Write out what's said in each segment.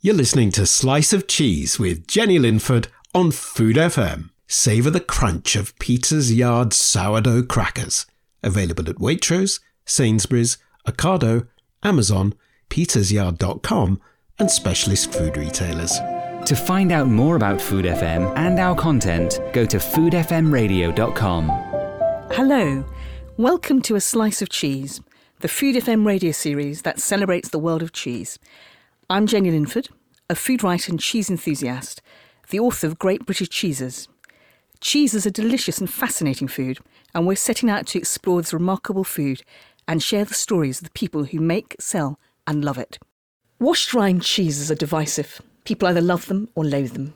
You're listening to Slice of Cheese with Jenny Linford on Food FM. Savour the crunch of Peter's Yard sourdough crackers. Available at Waitrose, Sainsbury's, Ocado, Amazon, petersyard.com, and specialist food retailers. To find out more about Food FM and our content, go to foodfmradio.com. Hello, welcome to A Slice of Cheese, the Food FM radio series that celebrates the world of cheese. I'm Jenny Linford, a food writer and cheese enthusiast, the author of Great British Cheeses. Cheese is a delicious and fascinating food, and we're setting out to explore this remarkable food and share the stories of the people who make, sell, and love it. Washed rind cheeses are divisive. People either love them or loathe them.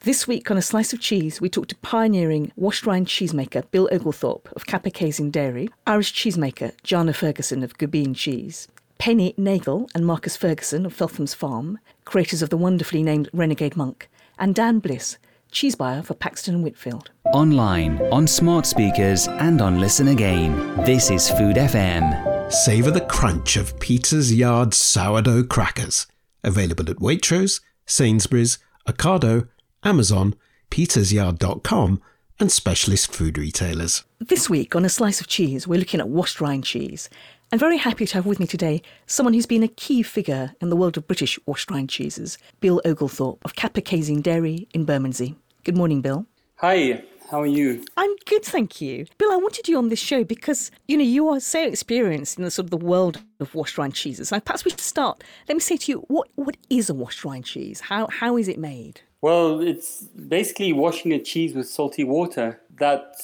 This week on A Slice of Cheese, we talk to pioneering washed rind cheesemaker Bill Oglethorpe of Kappacasein Dairy, Irish cheesemaker Giana Ferguson of Gubbeen Cheese, Penny Nagle and Marcus Fergusson of Feltham's Farm, creators of the wonderfully named Renegade Monk, and Dan Bliss, cheese buyer for Paxton and Whitfield. Online, on smart speakers, and on Listen Again. This is Food FM. Savour the crunch of Peter's Yard sourdough crackers. Available at Waitrose, Sainsbury's, Ocado, Amazon, petersyard.com, and specialist food retailers. This week on A Slice of Cheese, we're looking at washed rind cheese. I'm very happy to have with me today someone who's been a key figure in the world of British washed rind cheeses, Bill Oglethorpe of Kappacasein Dairy in Bermondsey. Good morning, Bill. Hi, how are you? I'm good, thank you. Bill, I wanted you on this show because, you know, you are so experienced in the sort of the world of washed rind cheeses. Now, perhaps we should start. Let me say to you, what, what is a washed rind cheese? How, how is it made? Well, it's basically washing a cheese with salty water that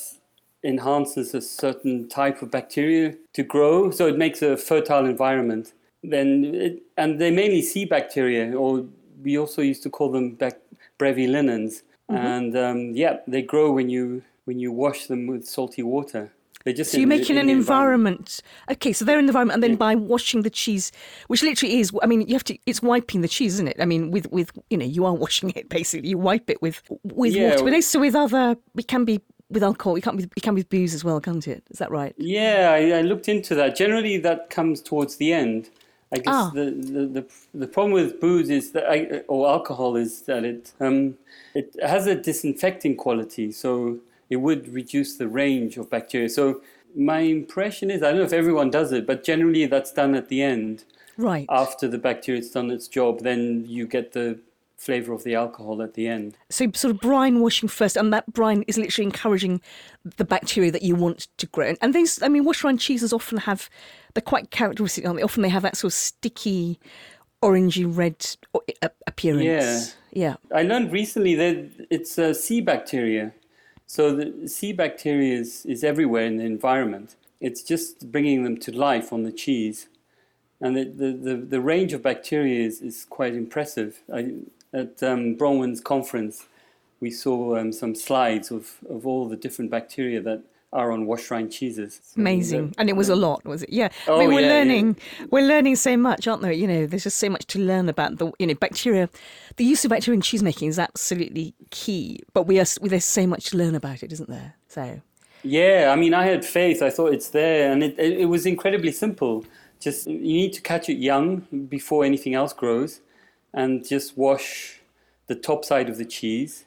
enhances a certain type of bacteria to grow, so it makes a fertile environment. Then, it, and they're mainly sea bacteria, or we also used to call them bac- brevilinens. Mm-hmm. And um, yeah, they grow when you when you wash them with salty water. They just so you're making an environment. environment. Okay, so they're in the environment, and then yeah. by washing the cheese, which literally is, I mean, you have to. It's wiping the cheese, isn't it? I mean, with with you know, you are washing it basically. You wipe it with with yeah. water. But also with other, it can be with alcohol. You can be it can be with booze as well, can't it? Is that right? Yeah, I, I looked into that. Generally, that comes towards the end. I guess ah. the, the, the, the problem with booze is that, I, or alcohol is that it um, it has a disinfecting quality. So it would reduce the range of bacteria. So my impression is, I don't know if everyone does it, but generally that's done at the end. Right. After the bacteria's done its job, then you get the flavor of the alcohol at the end. So sort of brine washing first, and that brine is literally encouraging the bacteria that you want to grow. And these, I mean, rind cheeses often have, they're quite characteristic, aren't they? Often they have that sort of sticky, orangey red uh, appearance. Yeah. Yeah. I learned recently that it's a sea bacteria. So the sea bacteria is, is everywhere in the environment. It's just bringing them to life on the cheese. And the, the, the, the range of bacteria is, is quite impressive. I, at um, Bronwen's conference, we saw um, some slides of, of all the different bacteria that are on wash rind cheeses. So Amazing, and it was a lot, was it? Yeah. Oh, I mean, we're yeah, learning, yeah. we're learning so much, aren't there? You know, there's just so much to learn about the, you know, bacteria. The use of bacteria in cheese making is absolutely key, but we are there's so much to learn about it, isn't there? So. Yeah, I mean, I had faith. I thought it's there, and it, it, it was incredibly simple. Just you need to catch it young before anything else grows, and just wash the top side of the cheese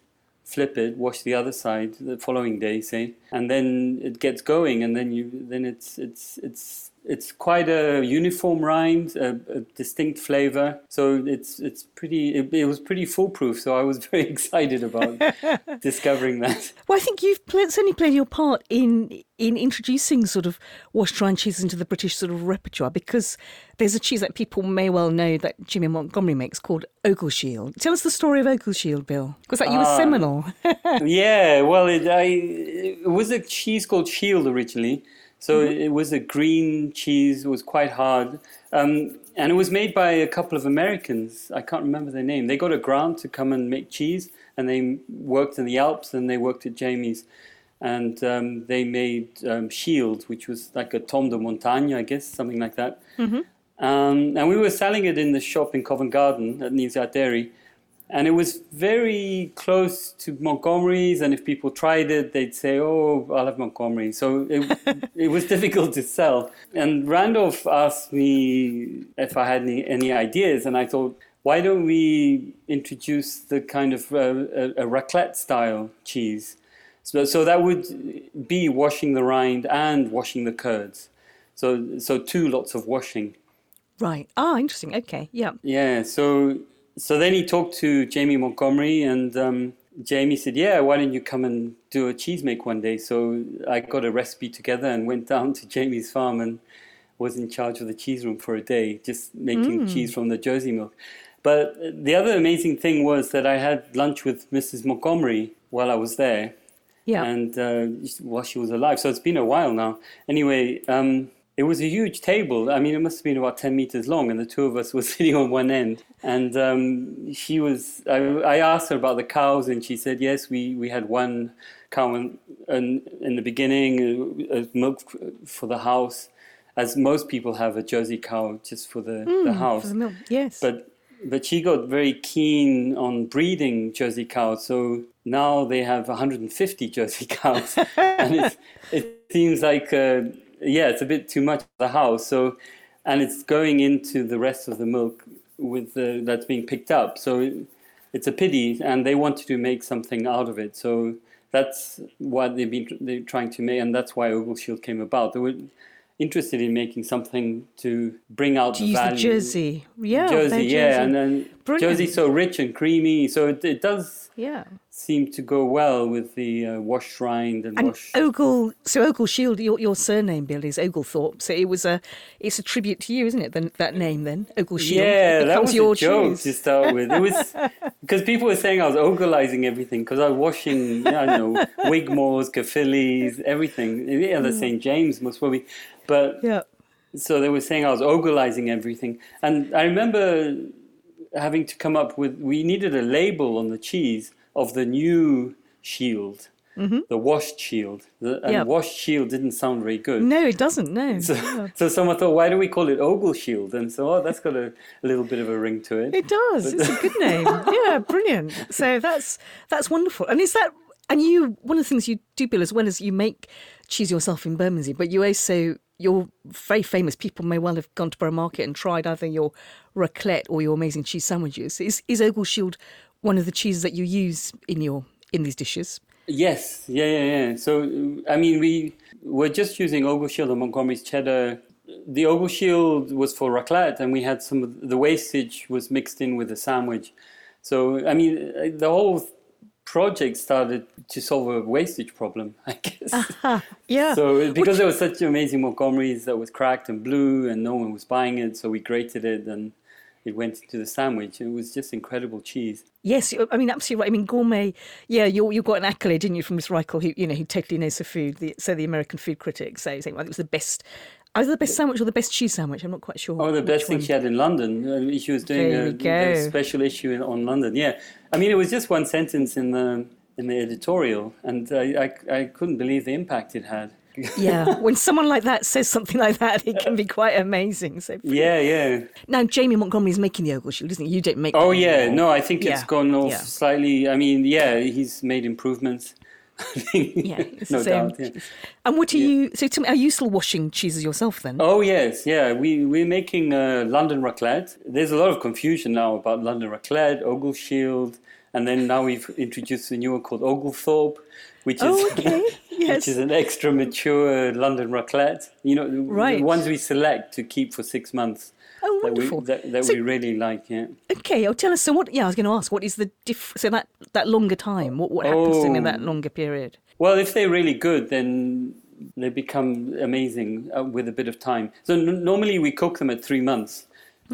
flip it, wash the other side the following day, say, and then it gets going, and then you then it's it's it's it's quite a uniform rind, a, a distinct flavor. So it's it's pretty. It, it, was pretty foolproof. So I was very excited about discovering that. Well, I think you've certainly played your part in in introducing sort of washed rind cheese into the British sort of repertoire because there's a cheese that people may well know that Jimmy Montgomery makes called Ogleshield. Tell us the story of Ogleshield, Bill, because that you were uh, seminal. yeah, well, it, I, it was a cheese called Shield originally so mm-hmm. it was a green cheese. It was quite hard. Um, and it was made by a couple of Americans. I can't remember their name. They got a grant to come and make cheese, and they worked in the Alps and they worked at Jamie's. And um, they made um, Shield, which was like a Tomme de Montagne, I guess, something like that. Um, and we were selling it in the shop in Covent Garden at Neal's Dairy. And it was very close to Montgomery's, and if people tried it, they'd say, "Oh, I'll have Montgomery." So it, it was difficult to sell. And Randolph asked me if I had any, any ideas, and I thought, why don't we introduce the kind of uh, a, a raclette style cheese? So, so that would be washing the rind and washing the curds. So, so two lots of washing. Right. Ah, interesting. Okay. Yeah. Yeah. So so then he talked to Jamie Montgomery, and um, Jamie said, "Yeah, why don't you come and do a cheese make one day?" So I got a recipe together and went down to Jamie's farm and was in charge of the cheese room for a day, just making cheese from the Jersey milk. But the other amazing thing was that I had lunch with Mrs. Montgomery while I was there Yeah. and uh, while she was alive. So it's been a while now. Anyway, um, it was a huge table. I mean, it must have been about 10 meters long, and the two of us were sitting on one end. And um, she was, I, I asked her about the cows, and she said, yes, we, we had one cow in, in, in the beginning, uh, milk for the house, as most people have a Jersey cow just for the, the house. For the milk. Yes. But but she got very keen on breeding Jersey cows, so now they have 150 Jersey cows, and it's, it seems like uh, yeah, it's a bit too much the house. So, and it's going into the rest of the milk with the, that's being picked up. So it, it's a pity, and they wanted to make something out of it. So that's what they've been they're trying to make, and that's why Oval Ogleshield came about. They were interested in making something to bring out to the use value. the Jersey. Yeah. Jersey, yeah, Jersey. and then Brilliant. Jersey's so rich and creamy, so it, it does yeah. Seem to go well with the uh, wash rind and, And wash. Ogle, so Ogle Shield, your, your surname, Bill, is Oglethorpe. So it was a, it's a tribute to you, isn't it? The, that name then, Ogle Shield. yeah, that was your a joke to start with. It was because people were saying I was ogleizing everything because I was washing, I don't know, Wigmore's, Caerphilly's, everything. Yeah, the St James most probably, but Mm. Yeah. so they were saying I was ogleizing everything, and I remember having to come up with. We needed a label on the cheese of the new shield, the washed shield, the, and Mm-hmm. Washed shield didn't sound very good. No, it doesn't. No. So, so someone thought, why do we call it Ogle Shield? And so, oh, that's got a, a little bit of a ring to it. It does. It's a good name. Yeah, brilliant. So that's that's wonderful. And is that and you one of the things you do, Bill, as well as you make cheese yourself in Bermondsey, but you also you're very famous. People may well have gone to Borough Market and tried either your raclette or your amazing cheese sandwiches. Is is Ogleshield one of the cheeses that you use in your in these dishes? Yes, yeah, yeah, yeah. So, I mean, we were just using Ogleshield and Montgomery's cheddar. The Ogleshield was for raclette, and we had some of the wastage was mixed in with the sandwich. So, I mean, the whole project started to solve a wastage problem, I guess. Uh-huh. Yeah. So because there was such amazing Montgomerys that was cracked and blue and no one was buying it, so we grated it and it went into the sandwich. It was just incredible cheese. Yes, I mean absolutely right. I mean gourmet. Yeah, you you got an accolade, didn't you, from Miss Reichl, who you know who totally knows the food. The, so the American food critic say saying well, it was the best, either the best sandwich or the best cheese sandwich. I'm not quite sure. Oh, the best thing one. she had in London. Uh, she was doing a, a special issue in, on London. Yeah, I mean it was just one sentence in the in the editorial, and I I, I couldn't believe the impact it had. Yeah, when someone like that says something like that, it can be quite amazing. So yeah, yeah. now Jamie Montgomery is making the Ogle Shield, isn't he? You don't make. Oh yeah, anymore. no, I think it's gone off yeah. slightly. I mean, yeah, he's made improvements. Yeah, it's no the same. doubt. Yeah. And what are you? So, tell me, are you still washing cheeses yourself then? Oh yes, yeah. We we're making uh, London raclette. There's a lot of confusion now about London raclette, Ogleshield, and then now we've introduced a new one called Oglethorpe, which is Oh, okay. which is an extra mature London raclette. You know, the- Right. the ones we select to keep for six months. Oh, that we that, that So- we really like. Yeah. Okay, oh, tell us. So, what? Yeah, I was going to ask. What is the diff? So that that longer time. What what happens them in that Oh. longer period? Well, if they're really good, then they become amazing uh, with a bit of time. So n- normally we cook them at three months.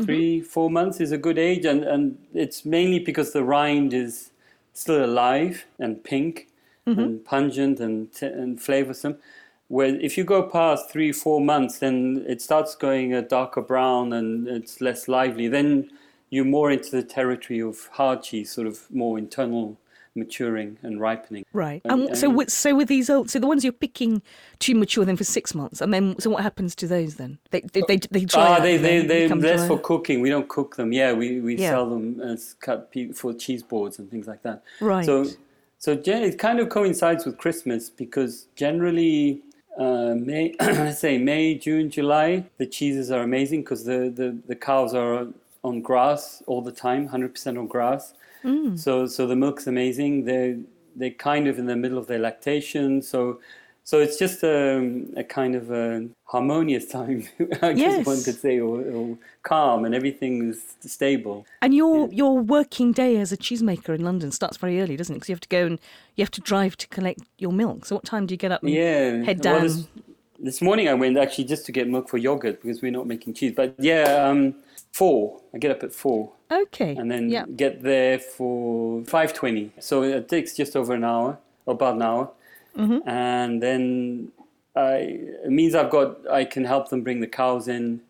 Three, four months is a good age, and, and it's mainly because the rind is still alive and pink and pungent and, t- and flavorsome. where if you go past three, four months, then it starts going a darker brown and it's less lively. Then you're more into the territory of hard cheese, sort of more internal maturing and ripening. Right. And- And so, with, so with these old, so the ones you're picking too mature then for six months, and then so what happens to those then? They they they, they dry Ah, they they they less for cooking. We don't cook them. Yeah, we, we Yeah. sell them as cut pe- for cheese boards and things like that. Right. So so gen- it kind of coincides with Christmas because generally. Uh, May, say May, June, July, the cheeses are amazing because the, the, the cows are on grass all the time, 100% on grass. Mm. So so the milk's amazing. They're they're kind of in the middle of their lactation. So so it's just a, a kind of a harmonious time, I guess one could say, or, or calm, and everything is stable. And your your working day as a cheesemaker in London starts very early, doesn't it? Because you have to go and you have to drive to collect your milk. So what time do you get up? And Yeah. Head Well, down. this, this morning I went actually just to get milk for yogurt because we're not making cheese. But yeah, um, four. I get up at four. okay. and then yeah. get there for 5.20 so it takes just over an hour about an hour Mm-hmm. and then I, it means i've got i can help them bring the cows in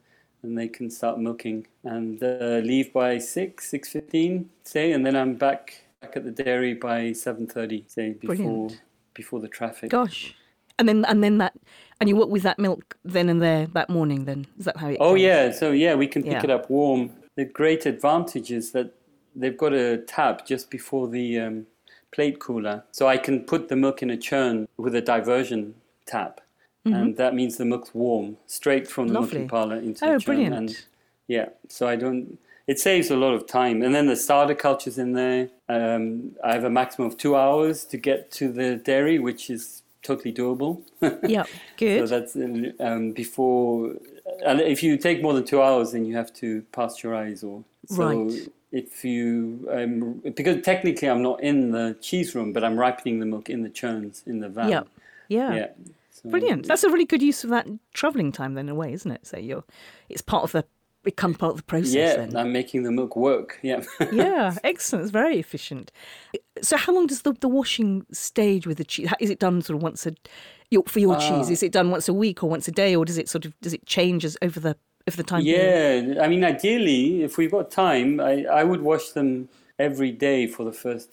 and they can start milking and uh, leave by 6 6.15 say and then i'm back back at the dairy by 7.30 say before Brilliant. before the traffic Gosh. And then and then that and you work with that milk then and there that morning. Then is that how it? Oh yeah, so yeah, we can pick Yeah. it up warm. The great advantage is that they've got a tap just before the um, plate cooler, so I can put the milk in a churn with a diversion tap, and that means the milk's warm straight from the Mm-hmm. Lovely. milking parlor into Oh, the churn. brilliant. And yeah, so I don't. It saves a lot of time, and then the starter culture's in there. Um, I have a maximum of two hours to get to the dairy, which is totally doable. Yeah. So Good. that's um, before. And if you take more than two hours, then you have to pasteurize or. So Right. If you um, because technically I'm not in the cheese room, but I'm ripening the milk in the churns in the van. yeah. Yeah. Yeah. So- Brilliant. That's a really good use of that travelling time then in a way, isn't it? So you're it's part of the become part of the process Yeah, then. I'm making the milk work. Yeah. yeah, excellent. It's very efficient. So, how long does the, the washing stage with the cheese? Is it done sort of once a for your Ah. cheese? Is it done once a week or once a day, or does it sort of does it change as over the over the time? yeah. I mean, ideally, if we've got time, I, I would wash them every day for the first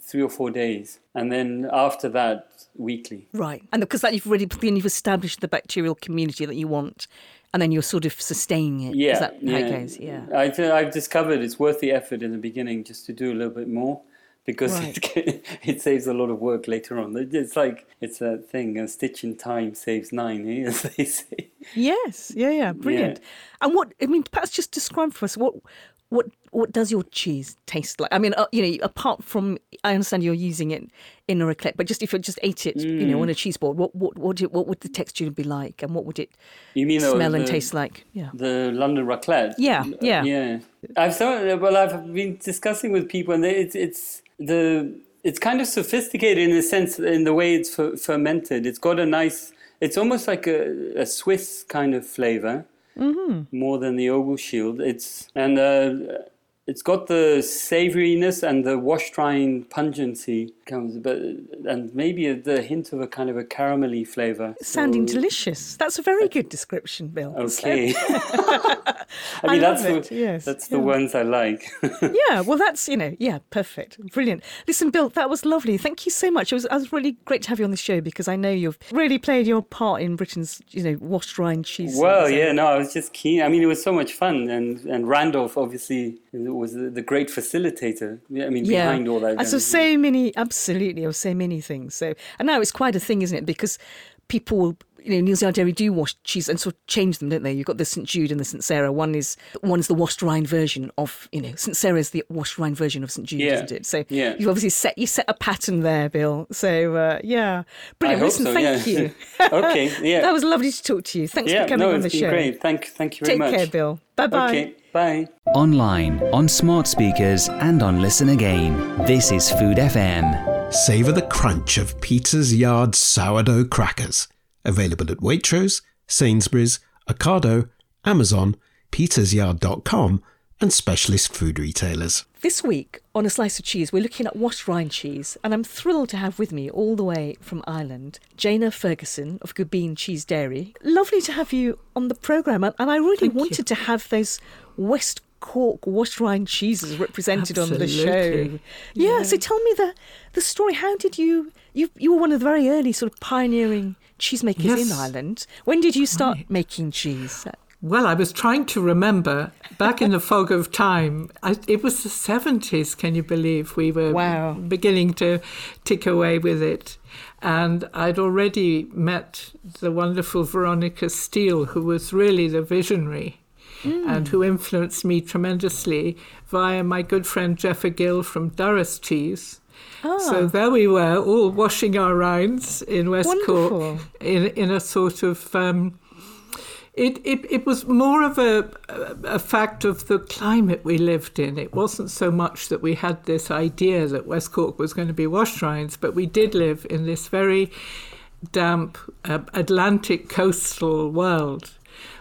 three or four days, and then after that, weekly. Right, and because that you've already then you've established the bacterial community that you want, and then you're sort of sustaining it. Yeah, Is that how yeah. it goes? Yeah. I I've discovered it's worth the effort in the beginning just to do a little bit more because Right. it, it saves a lot of work later on. It's like it's a thing: a stitch in time saves nine, eh, as they say. Yes, yeah, yeah, brilliant. And what I mean, perhaps just describe for us what what what does your cheese taste like? I mean, uh, you know, apart from I understand you're using it in a raclette, but just if you just ate it, you know, on Mm. a cheese board, what what what, it, what would the texture be like, and what would it You mean the- smell and taste like? Yeah, The London raclette. Yeah, yeah. yeah. I've thought, well, I've been discussing with people, and it's it's the it's kind of sophisticated in a sense in the way it's fer- fermented. It's got a nice. It's almost like a, a Swiss kind of flavor, Mm-hmm. more than the Shield. It's and uh, it's got the savouriness and the wash drying pungency comes, but and maybe the hint of a kind of a caramelly flavour. sounding So- delicious. That's a very good description, Bill. Okay. I I mean, love that's it, the, yes, that's the ones I like. yeah, well, that's you know, yeah, perfect, brilliant. Listen, Bill, that was lovely. Thank you so much. It was, it was really great to have you on the show because I know you've really played your part in Britain's, you know, washed rind cheese. well, yeah, no, I was just keen. I mean, it was so much fun, and and Randolph obviously was the, great facilitator. Yeah, I mean, yeah. behind all that. So, so many, absolutely, or so many things. So, and now it's quite a thing, isn't it? Because people will. You know, Zealand Dairy do wash cheese and sort of change them, don't they? You've got the St Jude and the St Sara. One is one is the washed rind version of, you know, St Sara is the washed rind version of St Jude, Yeah. isn't it? So Yeah. you've obviously set you set a pattern there, Bill. So uh, yeah, brilliant. Listen, so, thank yeah. you. okay, yeah, that was lovely to talk to you. Thanks yeah. for coming no, on the show. great. Thank, thank you very Take much. Take care, Bill. Bye bye. Okay, bye. Online, on smart speakers, and on Listen Again. This is Food FM. Savour the crunch of Peter's Yard sourdough crackers. Available at Waitrose, Sainsbury's, Ocado, Amazon, petersyard.com, and specialist food retailers. This week on A Slice of Cheese, we're looking at washed rind cheese, and I'm thrilled to have with me all the way from Ireland, Giana Ferguson of Gubbeen Cheese Dairy. Lovely to have you on the programme, and I really Thank wanted you. to have those West Cork washed rind cheeses represented on the show. Absolutely. Yeah, so tell me the the story. How did you you you were one of the very early sort of pioneering cheesemakers in Ireland. When did you start making cheese? Well, I was trying to remember back in the fog of time. I, it was the 70s, can you believe? We were Wow. beginning to tick away with it. And I'd already met the wonderful Veronica Steele, who was really the visionary and who influenced me tremendously via my good friend Jeffa Gill from Durrus Cheese. So there we were, all washing our rinds in West Wonderful. Cork in, in a sort of. Um, it, it, it was more of a, a fact of the climate we lived in. It wasn't so much that we had this idea that West Cork was going to be wash rinds, but we did live in this very damp uh, Atlantic coastal world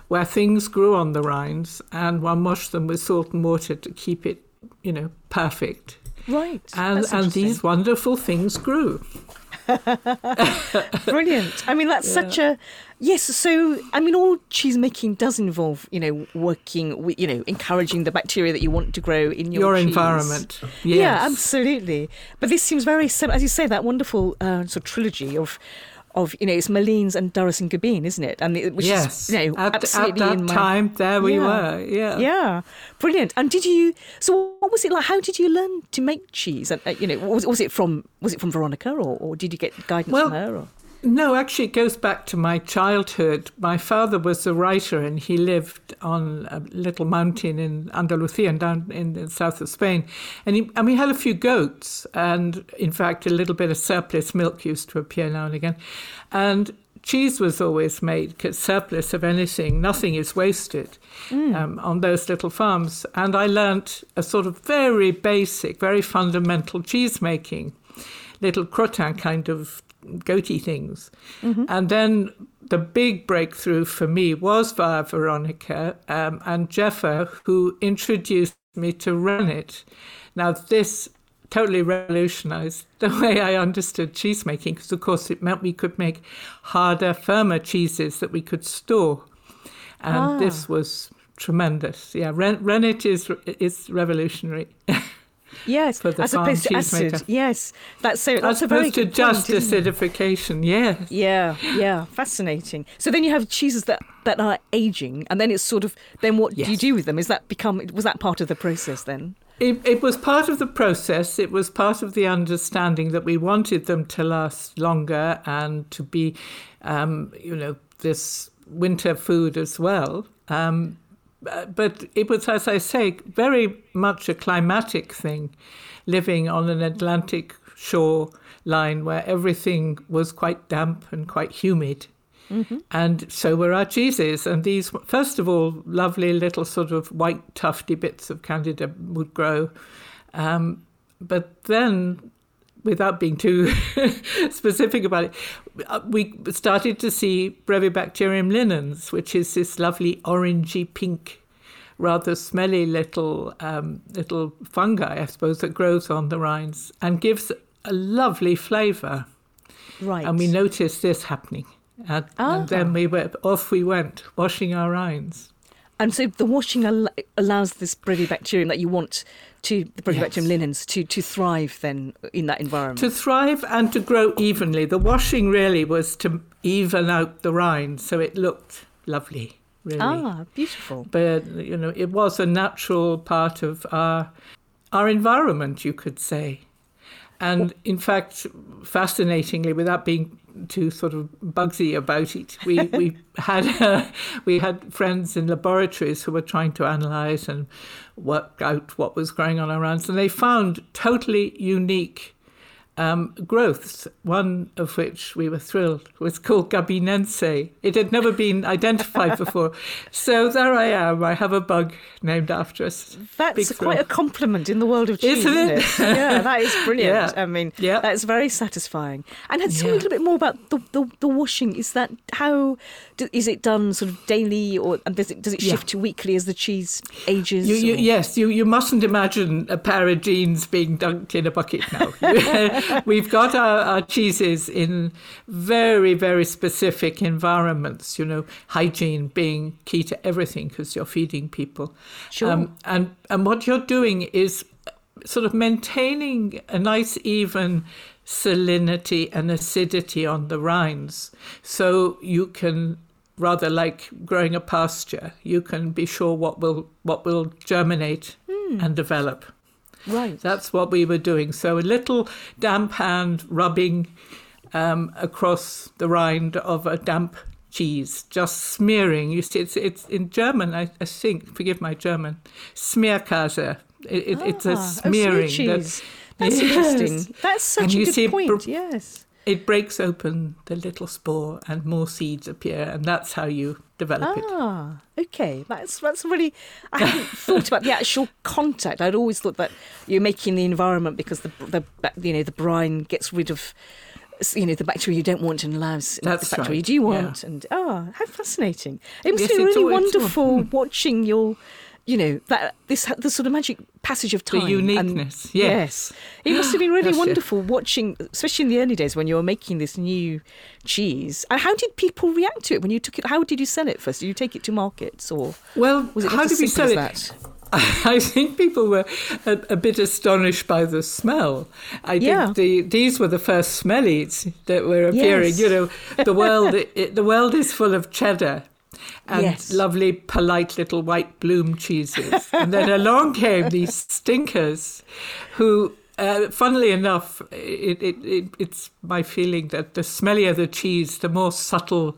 where things grew on the rinds and one washed them with salt and water to keep it, you know, perfect. Right. And, and these wonderful things grew. Brilliant. I mean, that's such a yes. So, I mean, all cheese making does involve, you know, working, with, you know, encouraging the bacteria that you want to grow in your, Your environment. Yeah, Yes. absolutely. But this seems very similar, as you say, that wonderful uh, sort of trilogy of. Of you know, it's Milleens and Durrus and Gubbeen, isn't it? And it, which yes. is you know at, absolutely at that in my time, there we Yeah. were. Yeah. yeah, brilliant. And did you? So, what was it like? How did you learn to make cheese? And uh, you know, was, was it from was it from Veronica, or, or did you get guidance Well, from her? Or? No, actually, it goes back to my childhood. My father was a writer, and he lived on a little mountain in Andalusia, and down in the south of Spain. And, he, and we had a few goats, and in fact, a little bit of surplus milk used to appear now and again. And cheese was always made because surplus of anything, nothing is wasted um, on those little farms. And I learnt a sort of very basic, very fundamental cheese making little crottin kind of goaty things. And then the big breakthrough for me was via Veronica um, and Jeffa, who introduced me to rennet. Now, this totally revolutionized the way I understood cheese making because, of course, it meant we could make harder, firmer cheeses that we could store. And this was tremendous. Yeah, rennet is, is revolutionary. Yes, as opposed to acid. maker. Yes, that's so. That's As a very opposed to just point, acidification, yes. Yeah, yeah, fascinating. So then you have cheeses that that are aging, and then it's sort of then what do you do with them? Is that become was that part of the process then? It, it was part of the process. It was part of the understanding that we wanted them to last longer and to be, um, you know, this winter food as well. Um, but it was, as I say, very much a climatic thing, living on an Atlantic shore line where everything was quite damp and quite humid. And so were our cheeses. And these, first of all, lovely little sort of white tufty bits of Candida would grow. Um, but then, without being too specific about it, uh, we started to see Brevibacterium linens, which is this lovely orangey pink, rather smelly little um, little fungi, I suppose, that grows on the rinds and gives a lovely flavour. Right. And we noticed this happening. And, and then we were off we went, washing our rinds. And so the washing al- allows this brevibacterium that you want to the brevibacterium Yes. linens to to thrive then in that environment. To thrive and to grow evenly. The washing really was to even out the rind so it looked lovely, really. ah, beautiful. But you know, it was a natural part of our our environment, you could say. And in fact, fascinatingly, without being too sort of bugsy about it, we, we had uh, we had friends in laboratories who were trying to analyze and work out what was going on around, and they found totally unique um, growths, one of which we were thrilled was called Gubbeenense. It had never been identified before. So there I am. I have a bug named after us. That's quite a compliment in the world of cheese, Isn't isn't it? it? yeah, that is brilliant. Yeah. I mean, Yeah. that's very satisfying. And tell me a little bit more about the, the, the washing. Is that how do, is it done sort of daily, or and does it does it Yeah. shift to weekly as the cheese ages? You, you, yes, you, you mustn't imagine a pair of jeans being dunked in a bucket now. We've got our, our cheeses in very, very specific environments, you know, hygiene being key to everything because you're feeding people. Um, Sure. and, and what you're doing is sort of maintaining a nice, even salinity and acidity on the rinds. So you can rather like growing a pasture, you can be sure what will what will germinate and develop. Right. That's what we were doing. So a little damp hand rubbing um, across the rind of a damp cheese, just smearing. You see, it's it's in German, I, I think. Forgive my German. Smearkäse. It, it, it's Ah, a oh, smearing. smear that- cheese. That's Yes. interesting. That's such And a you good see point. br- yes. It breaks open the little spore, and more seeds appear, and that's how you develop it. Ah, okay. That's that's really. I hadn't thought about the actual contact. I'd always thought that you're making the environment because the the you know the brine gets rid of you know the bacteria you don't want and allows That's the bacteria right, you do yeah. want. And ah, how fascinating! It must Yes, be really wonderful watching your. You know that this the sort of magic passage of time, The uniqueness, And, yes. it must have been really it. wonderful watching, especially in the early days when you were making this new cheese. And how did people react to it when you took it? How did you sell it first? Did you take it to markets or Well, was it how did we sell it? that? I think people were a, a bit astonished by the smell. I Yeah. think the, these were the first smellies that were appearing. Yes. You know, the world it, the world is full of cheddar and Yes. lovely, polite little white bloom cheeses. and then along came these stinkers, who. Uh, funnily enough, it, it, it, it's my feeling that the smellier the cheese, the more subtle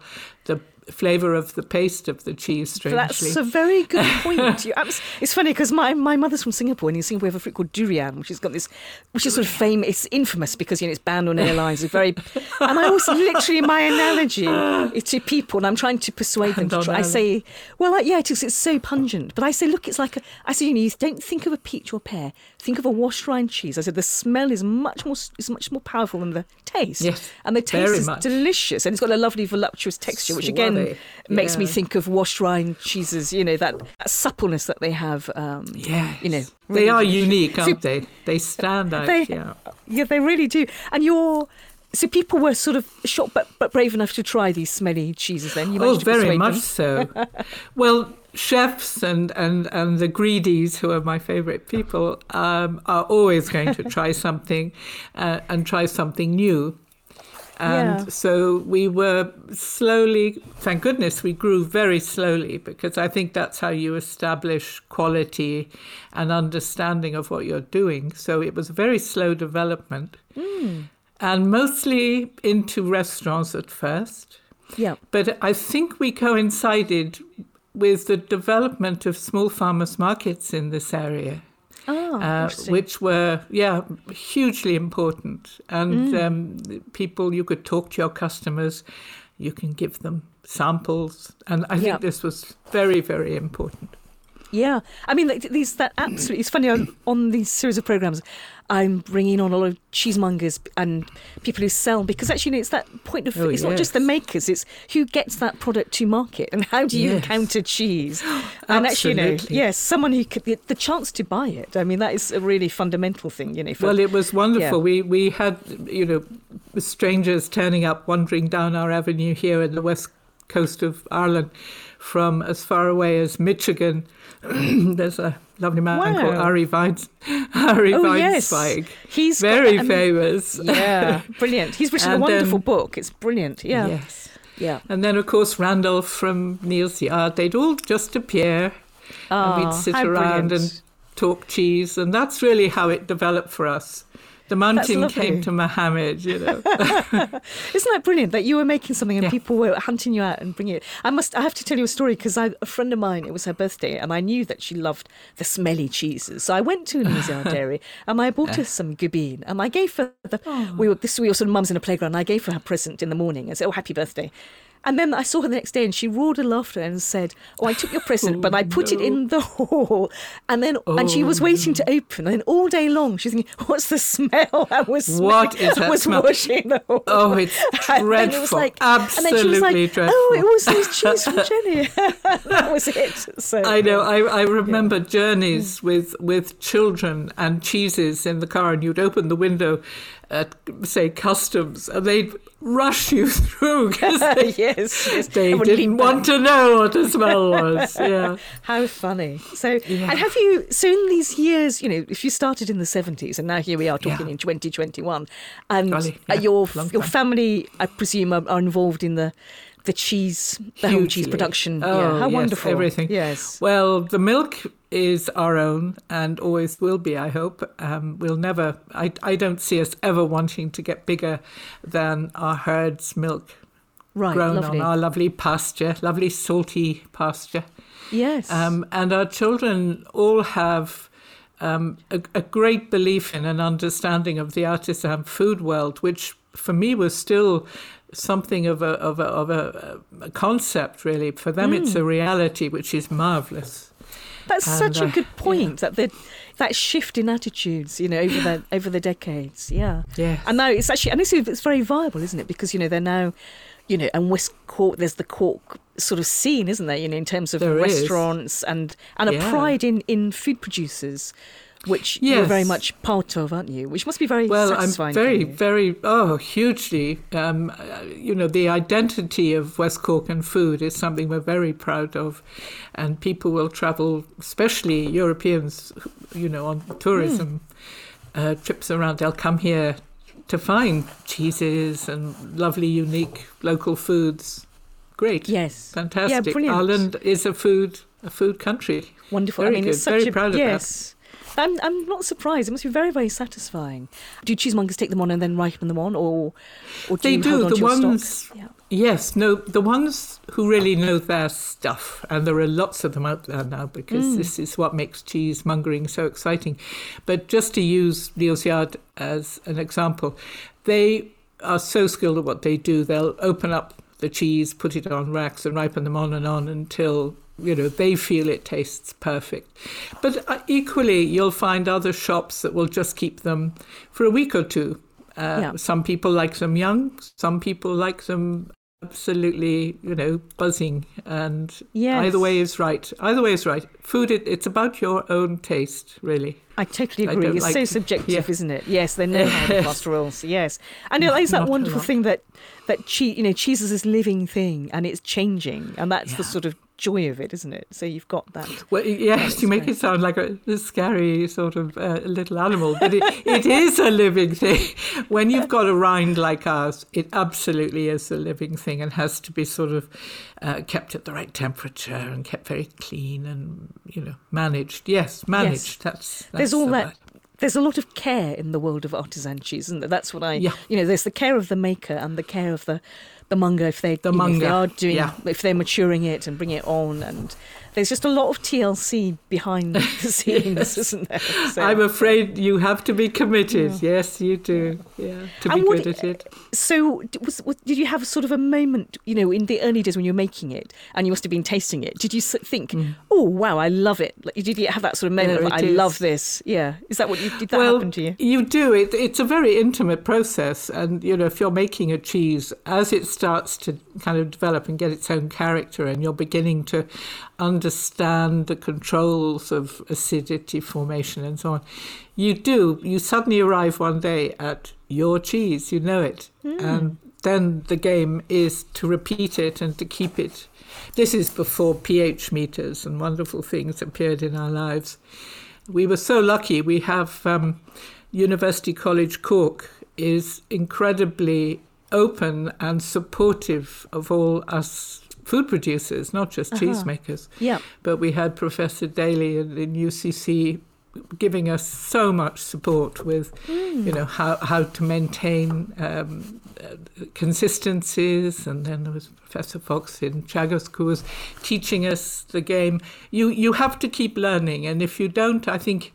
flavour of the paste of the cheese, strangely. That's a very good point. Abs- it's funny because my, my mother's from Singapore, and in Singapore we have a fruit called durian, which has got this, which is sort of famous. It's infamous because you know it's banned on airlines. It's very, and I always literally my analogy is to people, and I'm trying to persuade them. To try, I say, well, like, yeah, it is. It's so pungent, but I say, look, it's like a. I say, you know, you don't think of a peach or pear. Think of a washed rind cheese. I said the smell is much more is much more powerful than the taste. Yes, and the taste is much. delicious, and it's got a lovely voluptuous texture, which again Suave, makes me think of washed rind cheeses. You know that, that suppleness that they have. Um, Yes. you know, they are delicious. unique, aren't they? They stand out. They- yeah. Yeah, they really do. And you're. So people were sort of shocked, but, but brave enough to try these smelly cheeses. Then you Oh, very much them. so. well, chefs and, and, and the greedies, who are my favourite people, um, are always going to try something uh, and try something new. And Yeah. so we were slowly, thank goodness, we grew very slowly because I think that's how you establish quality and understanding of what you're doing. So it was a very slow development hmm. and mostly into restaurants at first. Yeah. But I think we coincided with the development of small farmers markets in this area, Oh, uh, which were, yeah, hugely important. And Mm. um, people, you could talk to your customers, you can give them samples. And I think this was very, very important. Yeah, I mean, like, these that absolutely. Hmm. It's funny on, on these series of programs, I'm bringing on a lot of cheesemongers and people who sell because actually it's that point of Oh, it's not just the makers, it's who gets that product to market and how do you Yes. encounter cheese. and actually, you know, yes, someone who could the, the chance to buy it. I mean, that is a really fundamental thing, you know. For, Well, it was wonderful. Yeah. We we had you know strangers turning up, wandering down our avenue here in the west coast of Ireland, from as far away as Michigan. There's a lovely man called Wow. Ari Weins, Ari oh yes, Weinzweig, he's got- very and- famous. Yeah, brilliant. He's written a And, um, wonderful book. It's brilliant. Yeah, Yes. yeah. And then, of course, Randolph from Neal's Yard, they'd all just appear and Ah, we'd sit around brilliant. and talk cheese. And that's really how it developed for us. The mountain came to Mohammed, you know. Isn't that brilliant that you were making something and yeah. people were hunting you out and bringing it? I must. I have to tell you a story because a friend of mine. It was her birthday, and I knew that she loved the smelly cheeses. So I went to Nizar Dairy and I bought her some Gubbeen, and I gave her the. Oh. We were this. We were sort of mums in a playground. And I gave her her present in the morning and said, "Oh, happy birthday." And then I saw her the next day and she roared in laughter and said, Oh, I took your present, oh, but I put no. it in the hall. And then, oh, and she was oh, waiting no. to open. And all day long, she's thinking, What's the smell? I was, what is that was smell? washing the hall. Oh, it's dreadful. It like, Absolutely and then she was like, dreadful. Oh, it was those cheese from Jenny. that was it. So, I know. I, I remember yeah. journeys mm. with, with children and cheeses in the car, and you'd open the window at, say, customs, and they'd rush you through because they, yes, yes, they didn't want to know what the smell was. Yeah. How funny. So, yeah. and have you, so in these years, you know, if you started in the 70s and now here we are talking yeah. in 2021, and Golly, yeah, your, your family, I presume, are, are involved in the the cheese, the Hugely. whole cheese production. Oh, yeah, how yes, wonderful. Everything. Yes. Well, the milk is our own and always will be, I hope. Um, we'll never, I, I don't see us ever wanting to get bigger than our herd's milk. Right, grown lovely. on our lovely pasture, lovely salty pasture. Yes. Um, and our children all have um, a, a, great belief in and understanding of the artisan food world, which for me was still something of a of a, of a, a concept really. For them, mm. it's a reality, which is marvelous. That's and, such a uh, good point. Yeah. That the that shift in attitudes, you know, over the over the decades. Yeah. Yeah. And now it's actually and it's, it's very viable, isn't it? Because you know they're now, you know, and West Cork. There's the Cork sort of scene, isn't there? You know, in terms of there restaurants is. and and a yeah. pride in in food producers which yes. you're very much part of, aren't you? Which must be very well. I'm very, very oh, hugely. Um, you know, the identity of West Cork and food is something we're very proud of, and people will travel, especially Europeans, you know, on tourism mm. uh, trips around. They'll come here to find cheeses and lovely, unique local foods. Great. Yes. Fantastic. Yeah, brilliant. Ireland is a food a food country. Wonderful. Very I mean, good. Very a, proud of yes. that. I'm, I'm not surprised. It must be very, very satisfying. Do cheesemongers take them on and then ripen them on, or, or do they do the ones? Yeah. Yes, no, the ones who really know their stuff, and there are lots of them out there now because mm. this is what makes cheesemongering so exciting. But just to use Yard as an example, they are so skilled at what they do. They'll open up the cheese, put it on racks, and ripen them on and on until you know they feel it tastes perfect but uh, equally you'll find other shops that will just keep them for a week or two uh, yeah. some people like them young some people like them absolutely you know buzzing and yes. either way is right either way is right food it, it's about your own taste really I totally agree. It's like, so subjective, yeah. isn't it? Yes, they know how the pasta rolls. Yes, and know, it's that wonderful thing that that cheese, you know, cheese is this living thing and it's changing, and that's yeah. the sort of joy of it, isn't it? So you've got that. Well, yes, you make it sound like a, a scary sort of uh, little animal, but it, it is a living thing. When you've got a rind like ours, it absolutely is a living thing and has to be sort of uh, kept at the right temperature and kept very clean and you know managed. Yes, managed. Yes. That's, that's there's all that. There's a lot of care in the world of artisan cheese, isn't there? That's what I, yeah. you know, there's the care of the maker and the care of the the monger if they, the know, if they are doing yeah. if they're maturing it and bringing it on and there's just a lot of TLC behind the scenes, yes. isn't there? So, I'm afraid you have to be committed. Yeah. Yes, you do. Yeah, to and be what, good at it. So, was, was, did you have sort of a moment, you know, in the early days when you were making it, and you must have been tasting it? Did you think, mm. "Oh, wow, I love it"? Like, did you have that sort of moment of, "I is. love this"? Yeah, is that what you did? That well, happen to you? You do. It, it's a very intimate process, and you know, if you're making a cheese, as it starts to kind of develop and get its own character, and you're beginning to understand the controls of acidity formation and so on. You do, you suddenly arrive one day at your cheese, you know it. Mm. And then the game is to repeat it and to keep it. This is before pH meters and wonderful things appeared in our lives. We were so lucky. We have um, University College Cork is incredibly open and supportive of all us food producers, not just uh-huh. cheesemakers. Yeah. But we had Professor Daly in, in UCC giving us so much support with, mm. you know, how, how to maintain um, uh, consistencies. And then there was Professor Fox in Chagos course teaching us the game. You you have to keep learning, and if you don't, I think,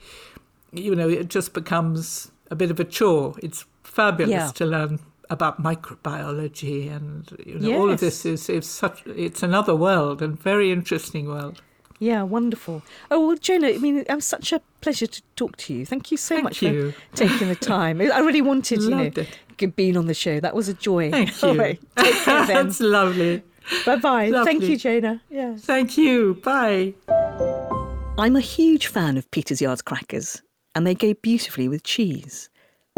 you know, it just becomes a bit of a chore. It's fabulous yeah. to learn about microbiology and you know, yes. all of this is, is such it's another world and very interesting world. Yeah, wonderful. Oh well, Giana, I mean, it was such a pleasure to talk to you. Thank you so Thank much you. for taking the time. I really wanted, you know, it. being on the show. That was a joy. Thank you. Right, That's lovely. Bye bye. Thank you, Giana. Yeah. Thank you. Bye. I'm a huge fan of Peter's Yard's crackers, and they go beautifully with cheese.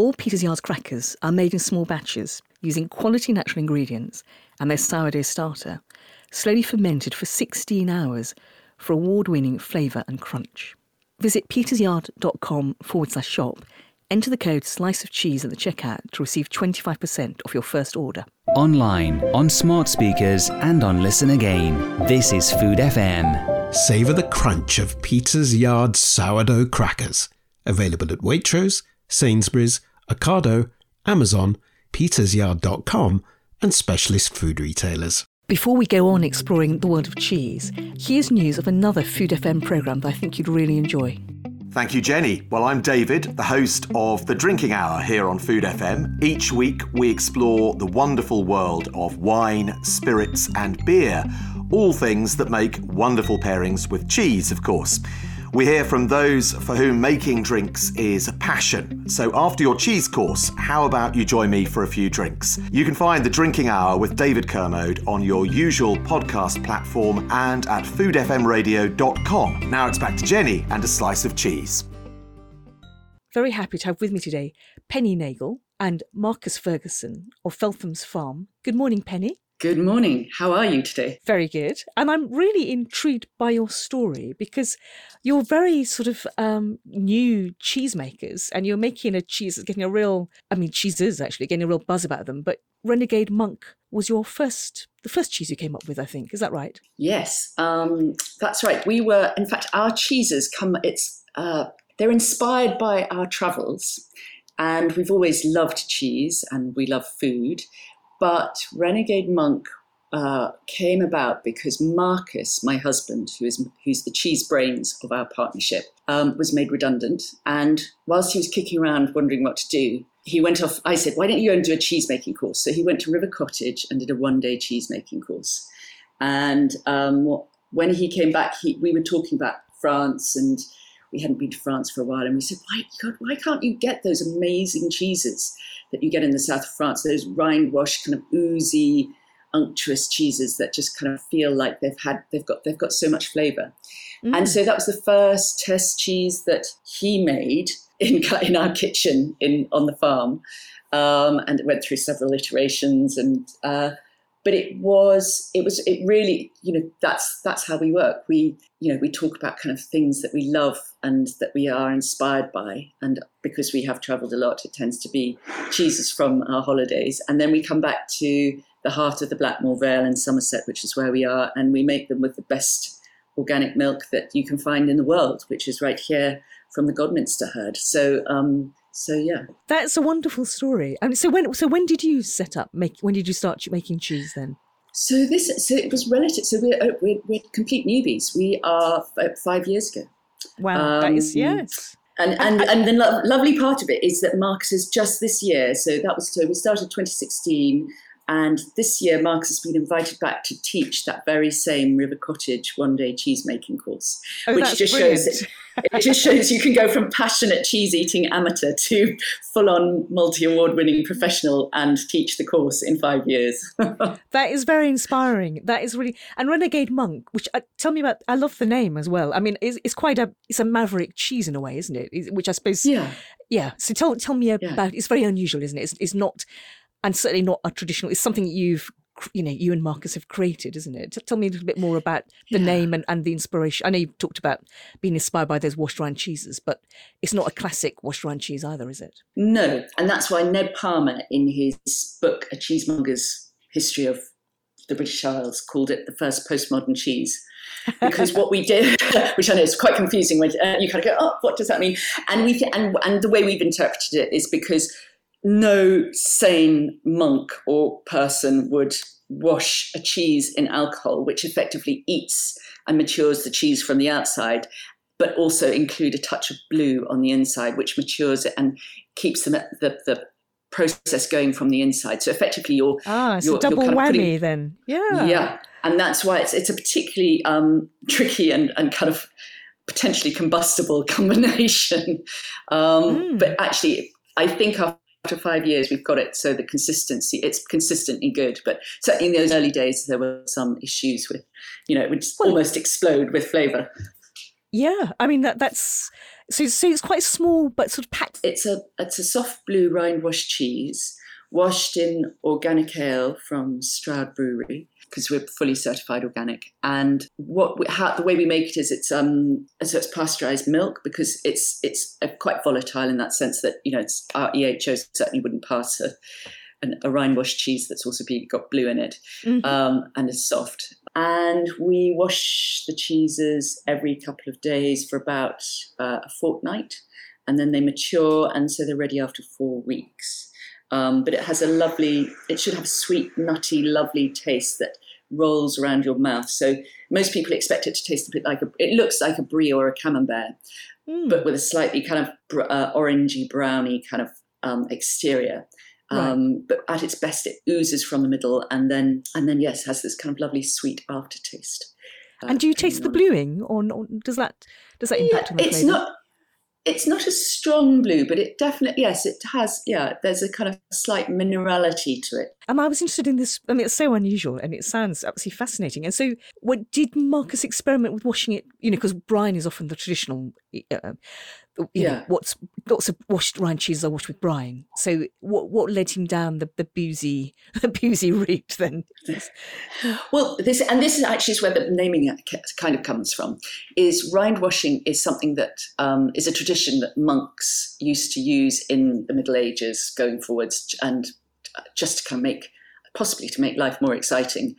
All Peter's Yard's crackers are made in small batches using quality natural ingredients and their sourdough starter, slowly fermented for 16 hours for award winning flavour and crunch. Visit petersyard.com forward slash shop. Enter the code slice of cheese at the checkout to receive 25% off your first order. Online, on smart speakers, and on Listen Again. This is Food FM. Savour the crunch of Peter's Yard sourdough crackers. Available at Waitrose, Sainsbury's, Ocado, Amazon, petersyard.com, and specialist food retailers. Before we go on exploring the world of cheese, here's news of another Food FM programme that I think you'd really enjoy. Thank you, Jenny. Well, I'm David, the host of The Drinking Hour here on Food FM. Each week, we explore the wonderful world of wine, spirits, and beer, all things that make wonderful pairings with cheese, of course. We hear from those for whom making drinks is a passion. So after your cheese course, how about you join me for a few drinks? You can find the Drinking Hour with David Kermode on your usual podcast platform and at foodfmradio.com. Now it's back to Jenny and a slice of cheese. Very happy to have with me today Penny Nagle and Marcus Fergusson of Feltham's Farm. Good morning, Penny. Good morning. How are you today? Very good. And I'm really intrigued by your story because you're very sort of um, new cheesemakers and you're making a cheese that's getting a real, I mean, cheeses actually getting a real buzz about them. But Renegade Monk was your first, the first cheese you came up with, I think. Is that right? Yes, um, that's right. We were, in fact, our cheeses come, it's, uh, they're inspired by our travels. And we've always loved cheese and we love food. But Renegade Monk uh, came about because Marcus, my husband, who is who's the cheese brains of our partnership, um, was made redundant. And whilst he was kicking around wondering what to do, he went off. I said, "Why don't you go and do a cheese making course?" So he went to River Cottage and did a one day cheese making course. And um, when he came back, he, we were talking about France and we hadn't been to France for a while, and we said, "Why, God, why can't you get those amazing cheeses that you get in the south of France? Those rind washed, kind of oozy, unctuous cheeses that just kind of feel like they've had, they've got, they've got so much flavour." Mm. And so that was the first test cheese that he made in in our kitchen in on the farm, um, and it went through several iterations and. Uh, but it was it was it really you know that's that's how we work. We you know we talk about kind of things that we love and that we are inspired by. And because we have traveled a lot it tends to be cheeses from our holidays. And then we come back to the heart of the blackmore vale in somerset which is where we are. And we make them with the best organic milk that you can find in the world which is right here from the godminster herd. So um, so yeah, that's a wonderful story. Mean, so when so when did you set up make when did you start making cheese then? So this so it was relative. So we're uh, we're, we're complete newbies. We are five years ago. Wow, um, that is um, yes. And and and the lo- lovely part of it is that Marcus is just this year. So that was so we started 2016. And this year, Marcus has been invited back to teach that very same River Cottage one day cheese making course, oh, which just brilliant. shows it just shows you can go from passionate cheese eating amateur to full on multi award winning professional and teach the course in five years. that is very inspiring. That is really and Renegade Monk, which uh, tell me about. I love the name as well. I mean, it's, it's quite a it's a maverick cheese in a way, isn't it? Which I suppose. Yeah. Yeah. So tell tell me about. Yeah. It's very unusual, isn't it? It's, it's not and certainly not a traditional. It's something you've you know you and Marcus have created, isn't it? Tell me a little bit more about the yeah. name and, and the inspiration. I know you talked about being inspired by those washed rind cheeses, but it's not a classic washed rind cheese either, is it? No, and that's why Ned Palmer, in his book A Cheesemonger's History of the British Isles, called it the first postmodern cheese. because what we did, which I know is quite confusing when uh, you kind of go, oh, what does that mean? And we th- and and the way we've interpreted it is because no sane monk or person would wash a cheese in alcohol, which effectively eats and matures the cheese from the outside, but also include a touch of blue on the inside, which matures it and keeps the, the, the process going from the inside. So effectively, you're ah, it's you're, a double kind of whammy putting, then. Yeah, yeah, and that's why it's it's a particularly um, tricky and and kind of potentially combustible combination. Um, Mm. But actually, I think after five years, we've got it so the consistency it's consistently good. But certainly in those early days, there were some issues with, you know, it would Well- almost explode with flavour. yeah. I mean that that's so. So it's quite small, but sort of packed. It's a it's a soft blue rind washed cheese washed in organic ale from Stroud Brewery because we're fully certified organic. And what we, how, the way we make it is it's um so it's pasteurized milk because it's it's uh, quite volatile in that sense that you know it's our EHO certainly wouldn't pass a an, a rind wash cheese that's also got blue in it Mhm. um, and is soft. And we wash the cheeses every couple of days for about uh, a fortnight, and then they mature, and so they're ready after four weeks. Um, but it has a lovely, it should have a sweet, nutty, lovely taste that rolls around your mouth. So most people expect it to taste a bit like a, it looks like a brie or a camembert, Mm. but with a slightly kind of br- uh, orangey, browny kind of um, exterior. Um, But at its best, it oozes from the middle, and then and then yes, has this kind of lovely sweet aftertaste. uh, and do you taste the bluing, or, or does that does that impact on the it's flavour? not it's not a strong blue but it definitely yes it has yeah there's a kind of slight minerality to it Um, I was interested in this. I mean, it's so unusual, and it sounds absolutely fascinating. And so, what did Marcus experiment with washing it? You know, because brine is often the traditional. Uh, you Yeah. know, what's lots of washed rind cheeses are washed with brine. So, what what led him down the the boozy the boozy route then? well this and this is actually where the naming kind of comes from is rind washing is something that um, is a tradition that monks used to use in the middle ages going forwards and just to kind of make possibly to make life more exciting.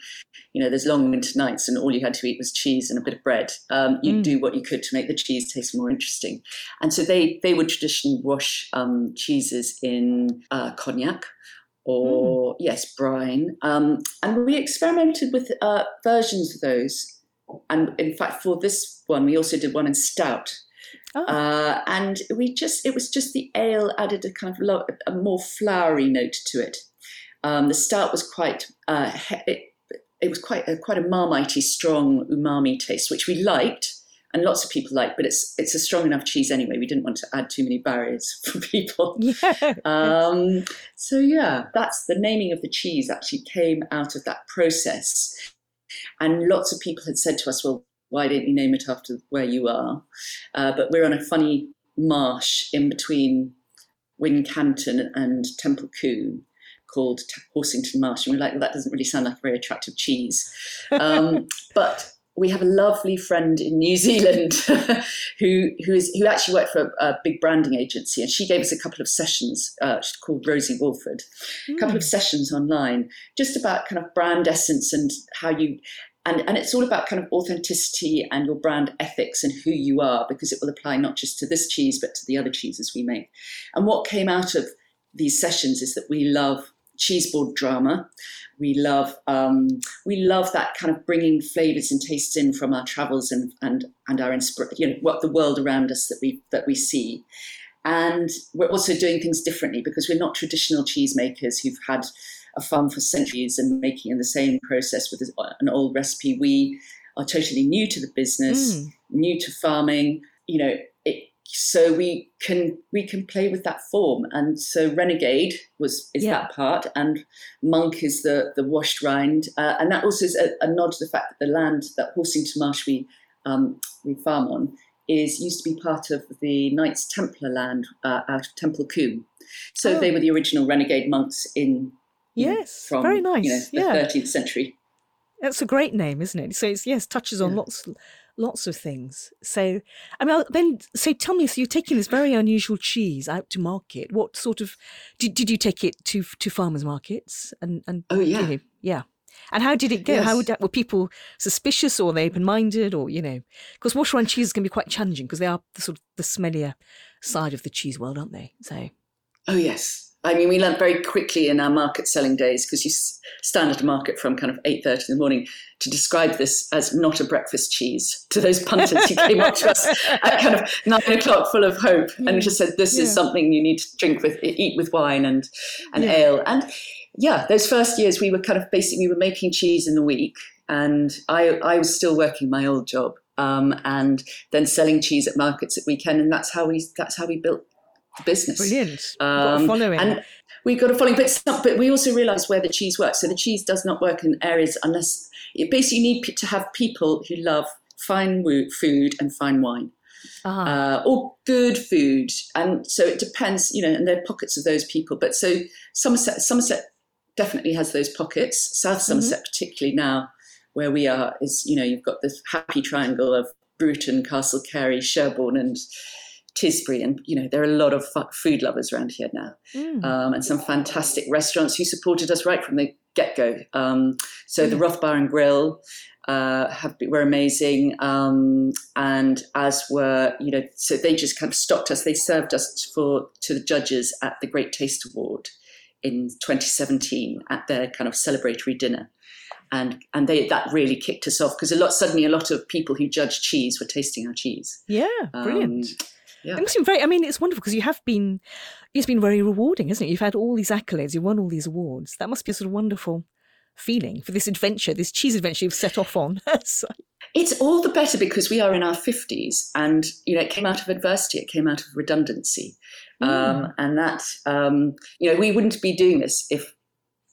You know there's long winter nights and all you had to eat was cheese and a bit of bread. Um, you'd Mm. do what you could to make the cheese taste more interesting. And so they they would traditionally wash um, cheeses in uh, cognac or yes brine. Um, and we experimented with uh, versions of those. And in fact for this one we also did one in stout. Oh. uh, and we just it was just the ale added a kind of lo- a more flowery note to it um, the stout was quite uh, it, it was quite a, quite a marmitey strong umami taste which we liked and lots of people liked but it's it's a strong enough cheese anyway we didn't want to add too many barriers for people yeah. um, so yeah, that's the naming of the cheese actually came out of that process. And lots of people had said to us, well, why don't you name it after where you are? Uh, but we're on a funny marsh in between Wincanton and Temple Coombe called Horsington Marsh. And we're like, well, that doesn't really sound like a very attractive cheese. Um, but we have a lovely friend in New Zealand who who is who actually worked for a, a big branding agency, and she gave us a couple of sessions. Uh, called Rosie Wolford, a couple of sessions online, just about kind of brand essence and how you. And, and it's all about kind of authenticity and your brand ethics and who you are, because it will apply not just to this cheese, but to the other cheeses we make. And what came out of these sessions is that we love cheese board drama. We love um, we love that kind of bringing flavors and tastes in from our travels and and and our inspir- you know what the world around us that we that we see. And we're also doing things differently because we're not traditional cheesemakers who've had a farm for centuries and making in the same process with an old recipe. We are totally new to the business, Mm. new to farming. You know, so we can we can play with that form. And so Renegade was is Yeah. that part, and Monk is the the washed rind, uh, and that also is a, a nod to the fact that the land that Horsington Marsh we um, we farm on is used to be part of the Knights Templar land uh, out of Templecombe. So Oh. they were the original renegade monks in Yes, from very nice. you know, the yeah, 13th century. that's a great name, isn't it? So it's yes, touches on Yeah. lots lots of things. So I mean, I'll- then so tell me, so you're taking this very unusual cheese out to market. What sort of did did you take it to to farmers markets and and Oh yeah. you know, yeah. And how did it go? Yes. How would that, were people suspicious or were they open-minded or you know? Because wash around cheeses can be quite challenging because they are the sort of the smellier side of the cheese world, aren't they? So Oh, yes. I mean, we learned very quickly in our market selling days because you stand at a market from kind of 8.30 in the morning to describe this as not a breakfast cheese to those punters who came up to us at kind of 9 o'clock full of hope and just said, this Yeah. is something you need to drink with, eat with wine and, and Yeah. ale. And yeah, those first years we were kind of basically, we were making cheese in the week and I, I was still working my old job um, and then selling cheese at markets at weekend. And that's how we, that's how we built business. brilliant. Got a Um, following. And we got a following, but, some, but we also realised where the cheese works. So the cheese does not work in areas unless you basically need to have people who love fine food and fine wine. Ah, Uh, or good food, and so it depends, you know. And there are pockets of those people, but so Somerset, Somerset definitely has those pockets. South Somerset, particularly now, where we are, is you know you've got this happy triangle of Bruton, Castle Cary, Sherborne, and Tisbury, and you know there are a lot of food lovers around here now, mm. um, and some fantastic restaurants who supported us right from the get go. Um, so the Roth Bar and Grill uh, have been, were amazing, um, and as were you know so they just kind of stopped us. They served us for to the judges at the Great Taste Award in 2017 at their kind of celebratory dinner. And, and they that really kicked us off because a lot suddenly a lot of people who judge cheese were tasting our cheese. yeah, brilliant. Yeah. It must be very. I mean, it's wonderful because you have been. It's been very rewarding, isn't it? You've had all these accolades. You've won all these awards. That must be a sort of wonderful feeling for this adventure, this cheese adventure you've set off on. So- It's all the better because we are in our 50s and, you know, it came out of adversity, it came out of redundancy. Um, and that, um, you know, we wouldn't be doing this if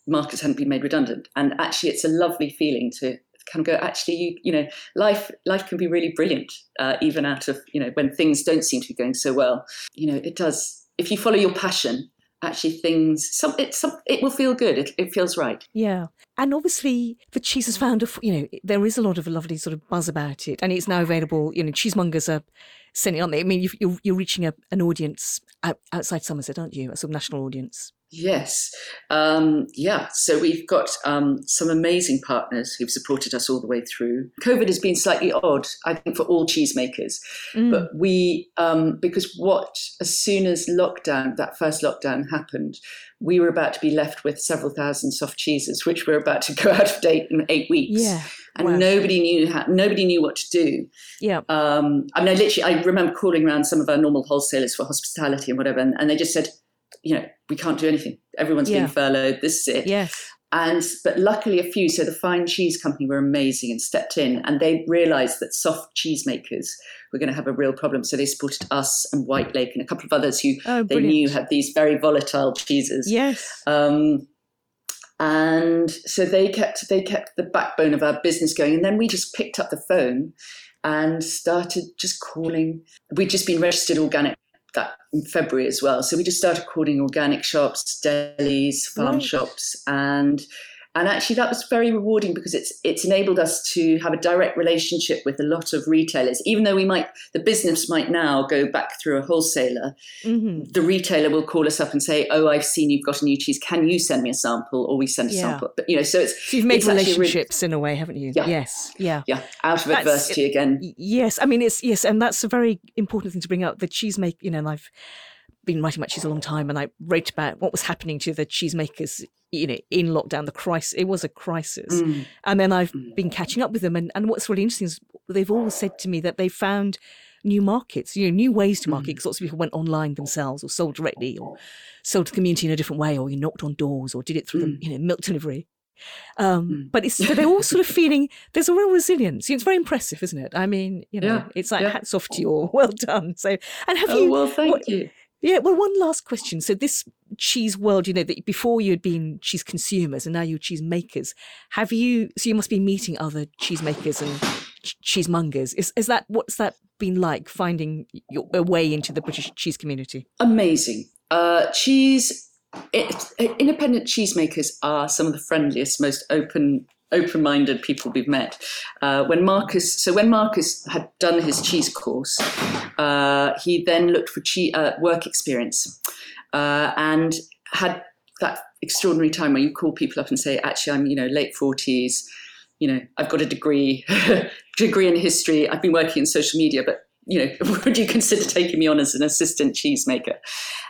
Marcus hadn't been made redundant. And actually, it's a lovely feeling to kind of go, actually, you, you know, life, life can be really brilliant, uh, even out of, you know, when things don't seem to be going so well. You know, it does, if you follow your passion, actually things, some, it, some, it will feel good. It, it feels right. Yeah. And obviously, the cheese has found you know, there is a lot of a lovely sort of buzz about it. And it's now available, you know, cheesemongers are sending it on. I mean, you've, you're, you're reaching a, an audience out, outside Somerset, aren't you? A sort of national audience. Yes. Um, yeah. So we've got um, some amazing partners who've supported us all the way through. COVID has been slightly odd, I think, for all cheesemakers. Mm. But we, um, because what, as soon as lockdown, that first lockdown happened, we were about to be left with several thousand soft cheeses, which were about to go out of date in eight weeks. Yeah. And Wow. nobody knew how, nobody knew what to do. Yeah. Um, I mean, I literally, I remember calling around some of our normal wholesalers for hospitality and whatever, and, and they just said, you know, we can't do anything. Everyone's Yeah. being furloughed. This is it. Yes. And but luckily, a few. So the Fine Cheese Company were amazing and stepped in, and they realised that soft cheesemakers were going to have a real problem. So they supported us and White Lake and a couple of others who Oh, they knew had these very volatile cheeses. Yes. Um, and so they kept they kept the backbone of our business going, and then we just picked up the phone and started just calling. We'd just been registered organic that in February as well, so we just started calling organic shops, delis, farm Right. shops, and and actually that was very rewarding because it's it's enabled us to have a direct relationship with a lot of retailers. Even though we might the business might now go back through a wholesaler, hmm the retailer will call us up and say, "Oh, I've seen you've got a new cheese. Can you send me a sample?" Or we send a Yeah. sample. But you know, so it's So you've made actually really- relationships in a way, haven't you? Yeah. Yes. Yeah. yeah, out of That's- adversity again. Yes, I mean it's yes, and that's a very important thing to bring up. The cheese make, you know, and I've been writing about cheese a long time, and I wrote about what was happening to the cheesemakers, you know, in lockdown. The crisis, it was a crisis, Mm. and then I've been catching up with them, and and what's really interesting is they've all said to me that they found new markets, you know, new ways to market because lots of people went online themselves or sold directly or sold to the community in a different way or you knocked on doors or did it through the you know milk delivery. Um, But it's so they're all sort of feeling there's a real resilience. It's very impressive, isn't it? I mean, you know, Yeah, it's like yeah. hats off to you all. Well done. So, and have Oh you? well, thank what- you. Yeah. Well, one last question. So, this cheese world, you know, that before you had been cheese consumers and now you're cheese makers. Have you? So you must be meeting other cheese makers and ch- cheesemongers. Is is that what's that been like? Finding your way into the British cheese community. Amazing. Uh, cheese. It, independent cheesemakers are some of the friendliest, most open, open-minded people we've met. Uh, when Marcus, so when Marcus had done his cheese course, uh, he then looked for uh, work experience uh, and had that extraordinary time where you call people up and say, actually, I'm, you know, late 40s, you know, I've got a degree, degree in history. I've been working in social media, but you know, would you consider taking me on as an assistant cheesemaker?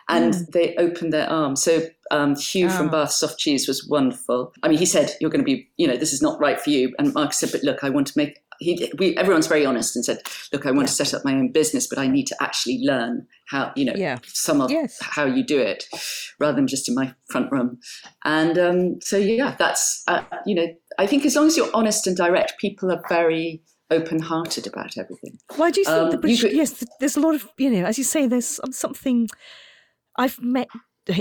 And mm. they opened their arms. So um, Hugh oh. from. Bath Soft Cheese was wonderful. I mean, he said, "You're going to be, you know, this is not right for you." And Mark said, "But look, I want to make." He, we, everyone's very honest and said, "Look, I want yeah. to set up my own business, but I need to actually learn how, you know, yeah. some of yes. how you do it, rather than just in my front room." And um, so, yeah, that's uh, you know, I think as long as you're honest and direct, people are very open-hearted about everything. Why do you think um, the British? Could, yes, there's a lot of you know, as you say, there's something. I've met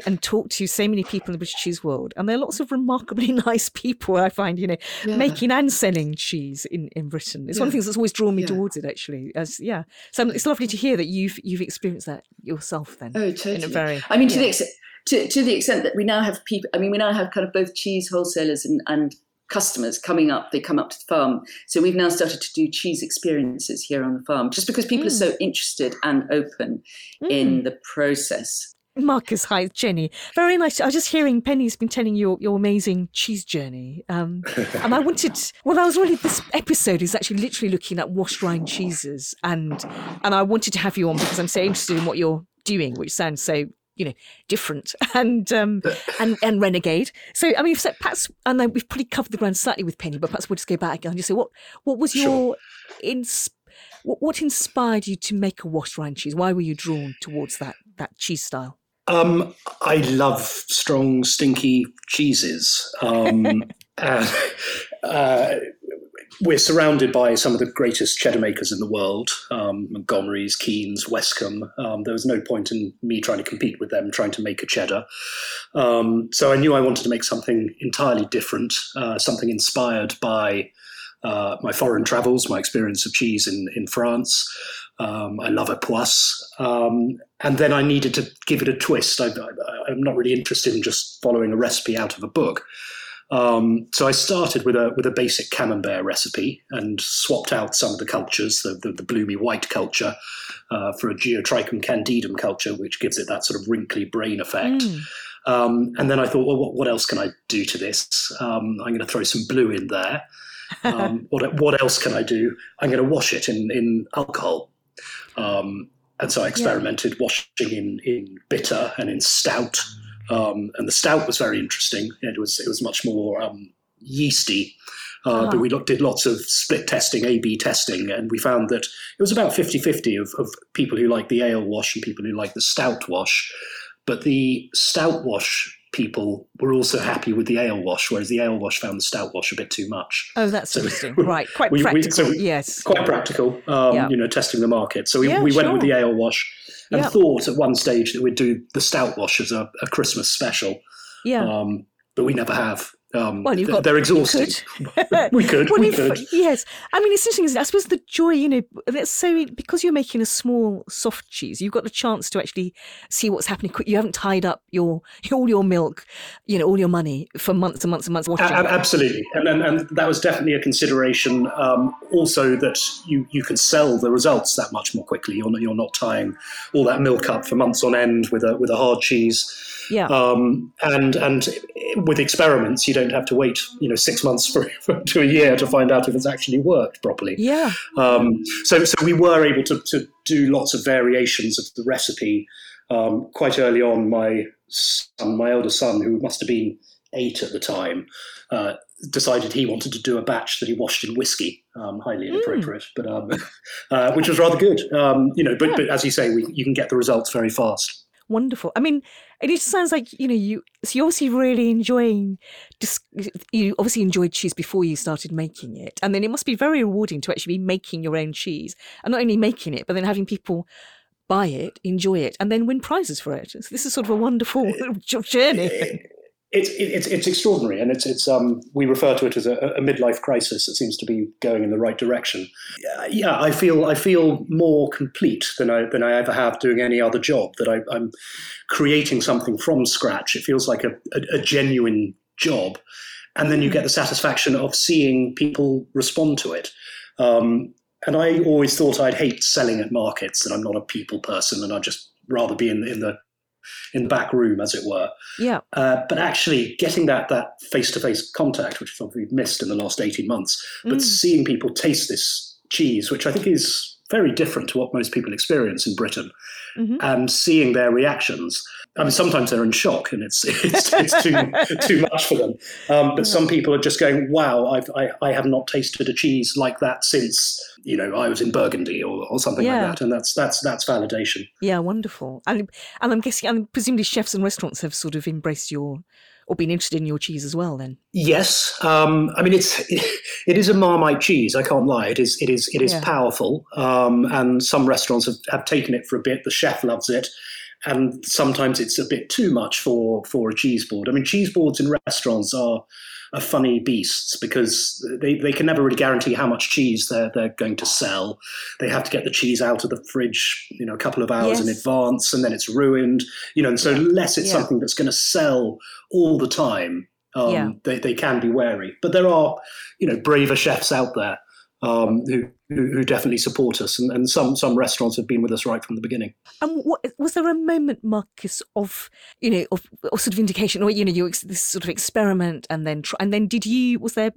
and talk to so many people in the British cheese world, and there are lots of remarkably nice people. I find, you know, yeah. making and selling cheese in, in Britain. It's yeah. one of the things that's always drawn me yeah. towards it. Actually, as yeah, so it's lovely to hear that you've you've experienced that yourself. Then, oh, totally. Very, I mean, to the extent to, to the extent that we now have people. I mean, we now have kind of both cheese wholesalers and and customers coming up, they come up to the farm. So we've now started to do cheese experiences here on the farm, just because people mm. are so interested and open mm. in the process. Marcus, hi, Jenny. Very nice. I was just hearing Penny's been telling you your, your amazing cheese journey. Um, and I wanted, well, I was really, this episode is actually literally looking at washed rind cheeses. And, and I wanted to have you on because I'm so interested in what you're doing, which sounds so you know, different and um, and and renegade. So I mean, so perhaps and then we've probably covered the ground slightly with Penny, but perhaps we'll just go back again and just say what what was your ins what, what inspired you to make a washed rind cheese? Why were you drawn towards that that cheese style? Um, I love strong, stinky cheeses. Um, and, uh, we're surrounded by some of the greatest cheddar makers in the world um, Montgomery's, Keens, Westcombe. Um, there was no point in me trying to compete with them, trying to make a cheddar. Um, so I knew I wanted to make something entirely different, uh, something inspired by uh, my foreign travels, my experience of cheese in, in France. Um, I love a poisse. Um, and then I needed to give it a twist. I, am not really interested in just following a recipe out of a book. Um, so I started with a with a basic camembert recipe and swapped out some of the cultures, the, the, the bloomy white culture, uh, for a Geotrichum candidum culture, which gives it that sort of wrinkly brain effect. Mm. Um, and then I thought, well, what, what, else can I do to this? Um, I'm going to throw some blue in there. Um, what, what else can I do? I'm going to wash it in, in alcohol. Um, and so I experimented yeah. washing in, in bitter and in stout. Um, and the stout was very interesting. It was it was much more um, yeasty. Uh, But we looked, did lots of split testing, A-B testing, and we found that it was about 50-50 of, of people who like the ale wash and people who like the stout wash. But the stout wash people were also happy with the ale wash, whereas the ale wash found the stout wash a bit too much. Oh, that's so interesting. right, quite we, practical. We, so yes, quite practical. Um, yeah. You know, testing the market. So we, yeah, we went sure. with the ale wash and thought at one stage that we'd do the stout wash as a, a Christmas special. Yeah. Um, but we never have. Um, well, you've got, they're exhausting. Could. we could. Well, we could. Yes, I mean it's interesting. I suppose the joy, you know, that's so because you're making a small soft cheese, you've got the chance to actually see what's happening. You haven't tied up your all your milk, you know, all your money for months and months and months. Watching. Absolutely, and, and and that was definitely a consideration. Um, also, that you you can sell the results that much more quickly. You're not, you're not tying all that milk up for months on end with a with a hard cheese. Yeah. Um, and and with experiments, you don't have to wait, you know, six months for, for, to a year to find out if it's actually worked properly. Yeah. Um, so so we were able to to do lots of variations of the recipe um, quite early on. My son, my elder son, who must have been eight at the time, uh, decided he wanted to do a batch that he washed in whiskey. Um, highly hmm. inappropriate, mm. but um, uh, which was rather good. Um, you know, but, yeah. but as you say, we, you can get the results very fast wonderful. I mean, it just sounds like you know you. So you obviously really enjoying. You obviously enjoyed cheese before you started making it, and then it must be very rewarding to actually be making your own cheese, and not only making it, but then having people buy it, enjoy it, and then win prizes for it. So this is sort of a wonderful journey it's it's it's extraordinary, and it's it's um we refer to it as a, a, midlife crisis. It seems to be going in the right direction. Yeah, yeah, I feel I feel more complete than I than I ever have doing any other job. That I, am creating something from scratch. It feels like a, a, a genuine job, and then you get the satisfaction of seeing people respond to it. Um, and I always thought I'd hate selling at markets, and I'm not a people person, and I'd just rather be in, in the in the back room, as it were. Yeah. Uh, but actually, getting that that face to face contact, which we've missed in the last eighteen months, but Mm. seeing people taste this cheese, which I think is very different to what most people experience in Britain, Mhm. and seeing their reactions. I mean, sometimes they're in shock, and it's it's, it's too too much for them. Um, but some people are just going, "Wow, I've, I I have not tasted a cheese like that since you know I was in Burgundy or, or something Yeah. like that." And that's that's that's validation. Yeah, wonderful. And and I'm guessing, and presumably chefs and restaurants have sort of embraced your or been interested in your cheese as well. Then. Yes, um, I mean it's it is a Marmite cheese. I can't lie. It is it is it is Yeah. powerful, um, and some restaurants have, have taken it for a bit. The chef loves it, and sometimes it's a bit too much for for a cheese board. I mean, cheese boards in restaurants are are funny beasts because they, they can never really guarantee how much cheese they're they're going to sell. They have to get the cheese out of the fridge, you know, a couple of hours in advance, and then it's ruined. You know, and so unless it's Yeah. something that's going to sell all the time, um, Yeah. they, they can be wary. But there are, you know, braver chefs out there um, who, who definitely support us, and, and some some restaurants have been with us right from the beginning. And what was there a moment, Marcus, of you know, of, of sort of indication, or you know, you ex- this sort of experiment, and then try, and then did you? Was there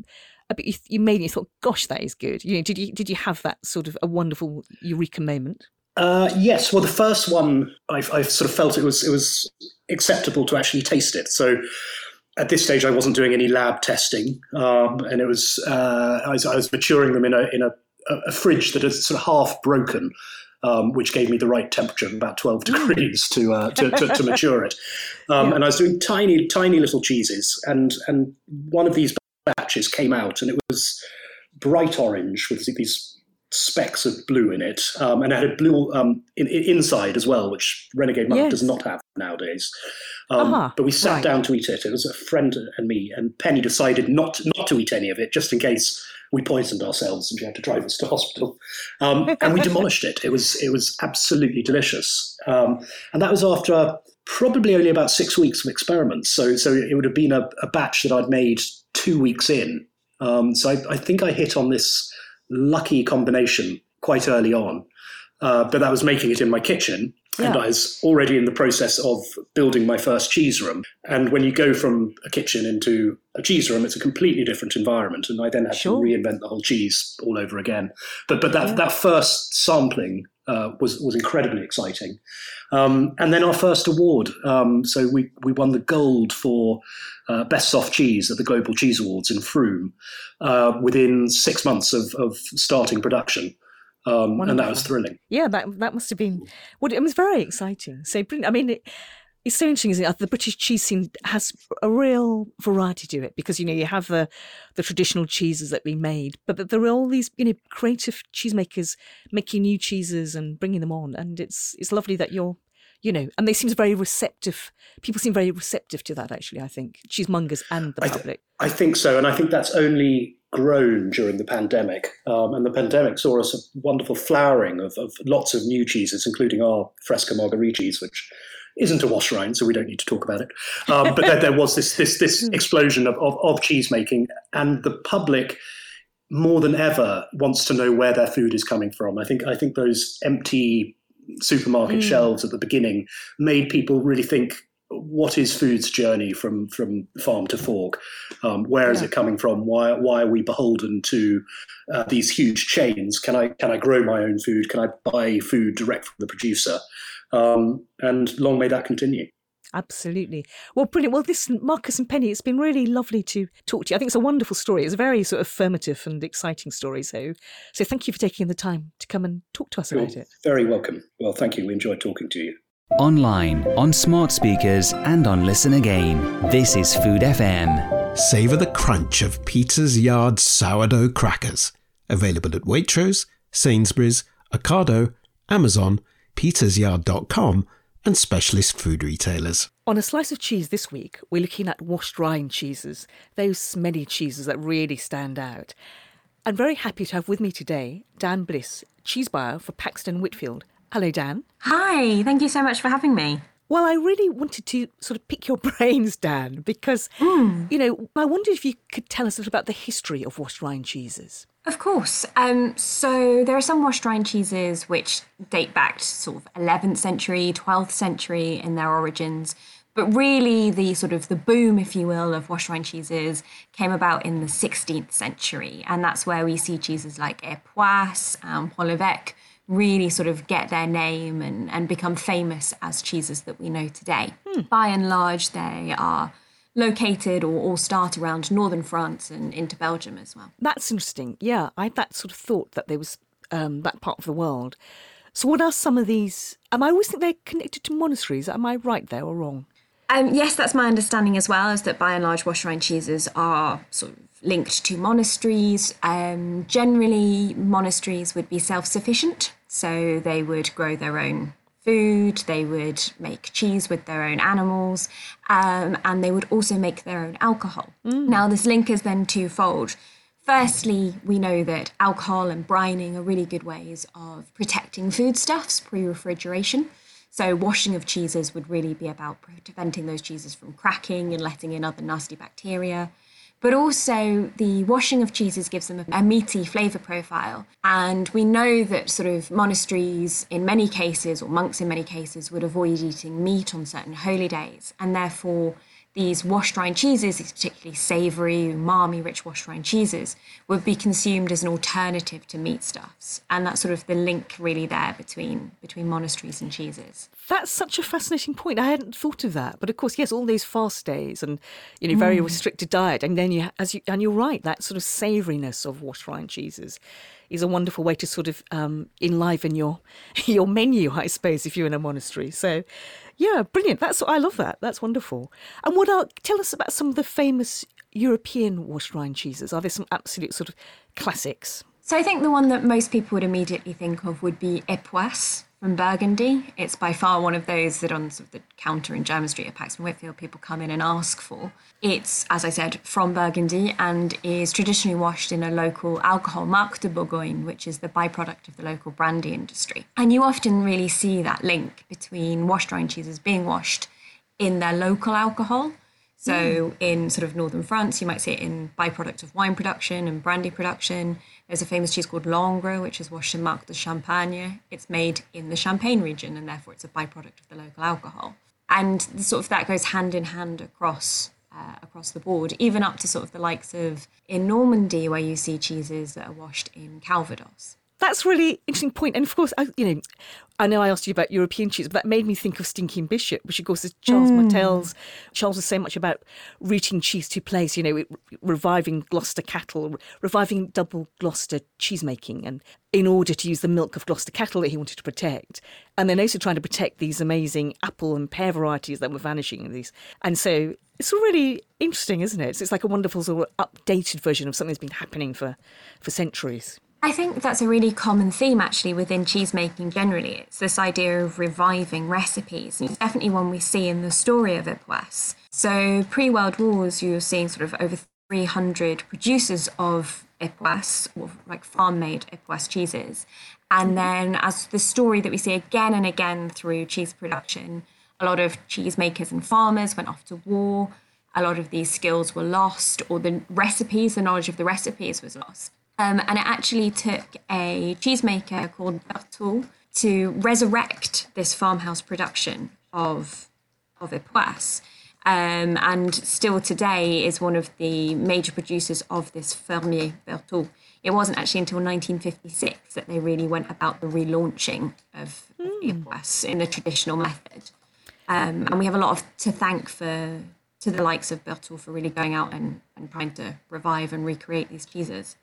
a bit you, you made and you thought, "Gosh, that is good." You know, did you did you have that sort of a wonderful eureka moment? Uh, yes, well, the first one I, I sort of felt it was it was acceptable to actually taste it. So at this stage, I wasn't doing any lab testing, um, and it was uh, I, was I was maturing them in a in a, a fridge that is sort of half broken. Um, which gave me the right temperature of about 12 degrees to, uh, to, to, to mature it. Um, Yeah. And I was doing tiny, tiny little cheeses. And, and one of these batches came out and it was bright orange with these specks of blue in it, um, and it had a blue um, in, in- inside as well, which Renegade Monk Yes. does not have nowadays. Um, Ah, but we sat right. down to eat it. It was a friend and me, and Penny decided not not to eat any of it, just in case we poisoned ourselves and she had to drive us to hospital. Um, and we demolished it. It was it was absolutely delicious, um, and that was after probably only about six weeks of experiments. So so it would have been a, a batch that I'd made two weeks in. Um, so I, I think I hit on this lucky combination quite early on. Uh, but that was making it in my kitchen. And I was already in the process of building my first cheese room. And when you go from a kitchen into a cheese room, it's a completely different environment. And I then had Sure. to reinvent the whole cheese all over again. But but that Yeah. that first sampling uh, was was incredibly exciting. Um, and then our first award. Um, so we we won the gold for uh, best soft cheese at the Global Cheese Awards in Frome uh, within six months of, of starting production. Um, and that was thrilling. Yeah, that that must have been. Well, it was very exciting. So. I mean, it, it's so interesting, isn't it? The British cheese scene has a real variety to it because you know you have the the traditional cheeses that we made, but there are all these you know creative cheesemakers making new cheeses and bringing them on, and it's it's lovely that you're. You know, and they seem very receptive. People seem very receptive to that. Actually, I think cheesemongers and the I th- public. I think so, and I think that's only grown during the pandemic. Um, and the pandemic saw us a wonderful flowering of, of lots of new cheeses, including our Fresca Margherita cheese, which isn't a wash rind, so we don't need to talk about it. Um, but there, there was this this this explosion of, of, of cheese making, and the public more than ever wants to know where their food is coming from. I think I think those empty supermarket Mm. shelves at the beginning made people really think what is food's journey from from farm to fork um, where is Yeah. it coming from why why are we beholden to uh, these huge chains can i can i grow my own food can i buy food direct from the producer um, and long may that continue Absolutely. Well, brilliant. Well, listen, Marcus and Penny, it's been really lovely to talk to you. I think it's a wonderful story. It's a very sort of affirmative and exciting story. So, so thank you for taking the time to come and talk to us You're about it. very welcome well thank you we enjoyed talking to you Online, on smart speakers, and on Listen Again. This is Food FM. Savour the crunch of Peter's Yard sourdough crackers. Available at Waitrose, Sainsbury's, Ocado, Amazon, petersyard.com, and specialist food retailers. On a slice of cheese this week, we're looking at washed rind cheeses, those smelly cheeses that really stand out. I'm very happy to have with me today Dan Bliss, cheese buyer for Paxton Whitfield. Hello, Dan. Hi, thank you so much for having me. Well, I really wanted to sort of pick your brains, Dan, because, Hmm. you know, I wondered if you could tell us a little about the history of washed rind cheeses. Of course. Um, so there are some washed rind cheeses which date back to sort of 11th century, 12th century in their origins. But really, the sort of the boom, if you will, of washed rind cheeses came about in the 16th century, and that's where we see cheeses like Epoisse and Pont l'Evêque really sort of get their name and, and become famous as cheeses that we know today. By and large, they are located or, or start around northern France and into Belgium as well. That's interesting. Yeah, I had that sort of thought that there was um, that part of the world. So, what are some of these? Um, I always think they're connected to monasteries. Am I right there or wrong? Um, yes, that's my understanding as well, is that by and large, washed rind cheeses are sort of linked to monasteries. Um, generally, monasteries would be self sufficient, so they would grow their own food, they would make cheese with their own animals, um, and they would also make their own alcohol. Now, this link is then twofold. Firstly, we know that alcohol and brining are really good ways of protecting foodstuffs pre refrigeration. So, washing of cheeses would really be about preventing those cheeses from cracking and letting in other nasty bacteria. But also, the washing of cheeses gives them a, meaty flavour profile. And we know that sort of monasteries, in many cases, or monks in many cases, would avoid eating meat on certain holy days. And therefore, these washed rind cheeses, these particularly savoury, umami rich washed rind cheeses, would be consumed as an alternative to meat stuffs. And that's sort of the link really there between, between monasteries and cheeses. That's such a fascinating point. I hadn't thought of that. But of course, yes, all those fast days and you know very Mm. restricted diet, and then you, as you, and you're right, that sort of savouriness of washed rind cheeses is a wonderful way to sort of um, enliven your your menu, I suppose, if you're in a monastery. So, yeah, brilliant. That's I love that. That's wonderful. And what are tell us about some of the famous European washed rind cheeses? Are there some absolute sort of classics? So I think the one that most people would immediately think of would be Epoisse from Burgundy. It's by far one of those that on sort of the counter in Jermyn Street at Paxton Whitfield people come in and ask for. It's, as I said, from Burgundy and is traditionally washed in a local alcohol, Marc de Bourgogne, which is the byproduct of the local brandy industry. And you often really see that link between washed rind cheeses being washed in their local alcohol. So in sort of northern France, you might see it in byproduct of wine production and brandy production. There's a famous cheese called Langres, which is washed in Marc de Champagne. It's made in the Champagne region, and therefore it's a byproduct of the local alcohol. And sort of that goes hand in hand across uh, across the board, even up to sort of the likes of in Normandy, where you see cheeses that are washed in Calvados. That's really interesting point. And of course, I, you know, I know I asked you about European cheese, but that made me think of Stinking Bishop, which of course is Charles Mm. Martell's. Charles was saying much about rooting cheese to place, you know, re- reviving Gloucester cattle, re- reviving double Gloucester cheese making, and in order to use the milk of Gloucester cattle that he wanted to protect. And then also trying to protect these amazing apple and pear varieties that were vanishing in these. And so it's really interesting, isn't it? So it's like a wonderful sort of updated version of something that's been happening for, for centuries. I think that's a really common theme actually within cheesemaking generally. It's this idea of reviving recipes. And it's definitely one we see in the story of Epoisse. So pre World Wars, you're seeing sort of over 300 producers of Epoisse, or like farm made Epoisse cheeses. And mm-hmm. then, as the story that we see again and again through cheese production, a lot of cheesemakers and farmers went off to war. A lot of these skills were lost, or the recipes, the knowledge of the recipes was lost. Um, and it actually took a cheesemaker called Berthaut to resurrect this farmhouse production of of Epoisse. Um, and still today is one of the major producers of this Fermier Berthaut. It wasn't actually until 1956 that they really went about the relaunching of, of Epoisse in the traditional method. Um, and we have a lot of to thank for to the likes of Berthaut for really going out and, and trying to revive and recreate these cheeses.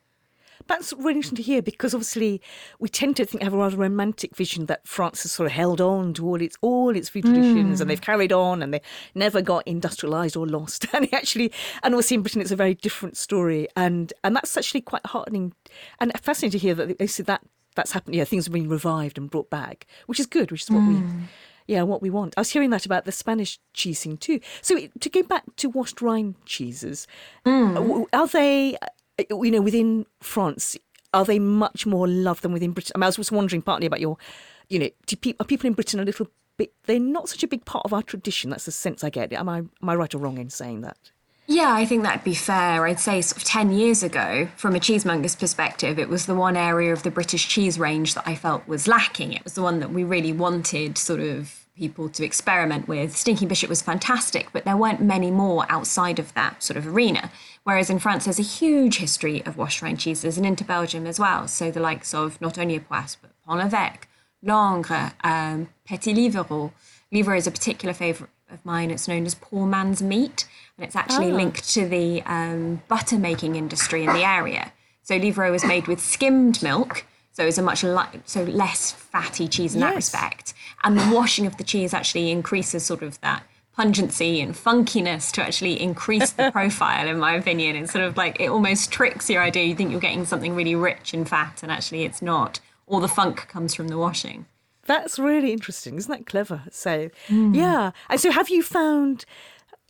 That's really interesting to hear because obviously we tend to think have a rather romantic vision that France has sort of held on to all its all its food traditions and hmm. they've carried on and they never got industrialised or lost. And actually, and obviously in Britain, it's a very different story. And and that's actually quite heartening and fascinating to hear that they see that that's happened. Yeah, things have been revived and brought back, which is good, which is what we. Hmm. Yeah, what we want. I was hearing that about the Spanish cheesing too. So to go back to washed rind cheeses, hmm. w- are they, Uh, you know, within France, are they much more loved than within Britain? I, mean, I was wondering partly about your, you know, do pe- are people in Britain a little bit. They're not such a big part of our tradition. That's the sense I get. Am I am I right or wrong in saying that? Yeah, I think that'd be fair. I'd say sort of 10 years ago, from a cheesemonger's perspective, it was the one area of the British cheese range that I felt was lacking. It was the one that we really wanted sort of people to experiment with. Stinky Bishop was fantastic, but there weren't many more outside of that sort of arena. Whereas in France, there's a huge history of washed rind cheeses and into Belgium as well. So the likes of not only Epoisses, but Pont l'Evêque, Langres, um, Petit Livarot. Livarot is a particular favourite of mine. It's known as poor man's meat, and it's actually Oh. linked to the um, butter making industry in the area. So Livarot is made with skimmed milk, so it's a much li- so less fatty cheese in that respect. And the washing of the cheese actually increases sort of that pungency and funkiness to actually increase the profile, in my opinion. It's sort of like it almost tricks your idea. You think you're getting something really rich in fat, and actually it's not. All the funk comes from the washing. That's really interesting. Isn't that clever? So, hmm. yeah. And so, have you found?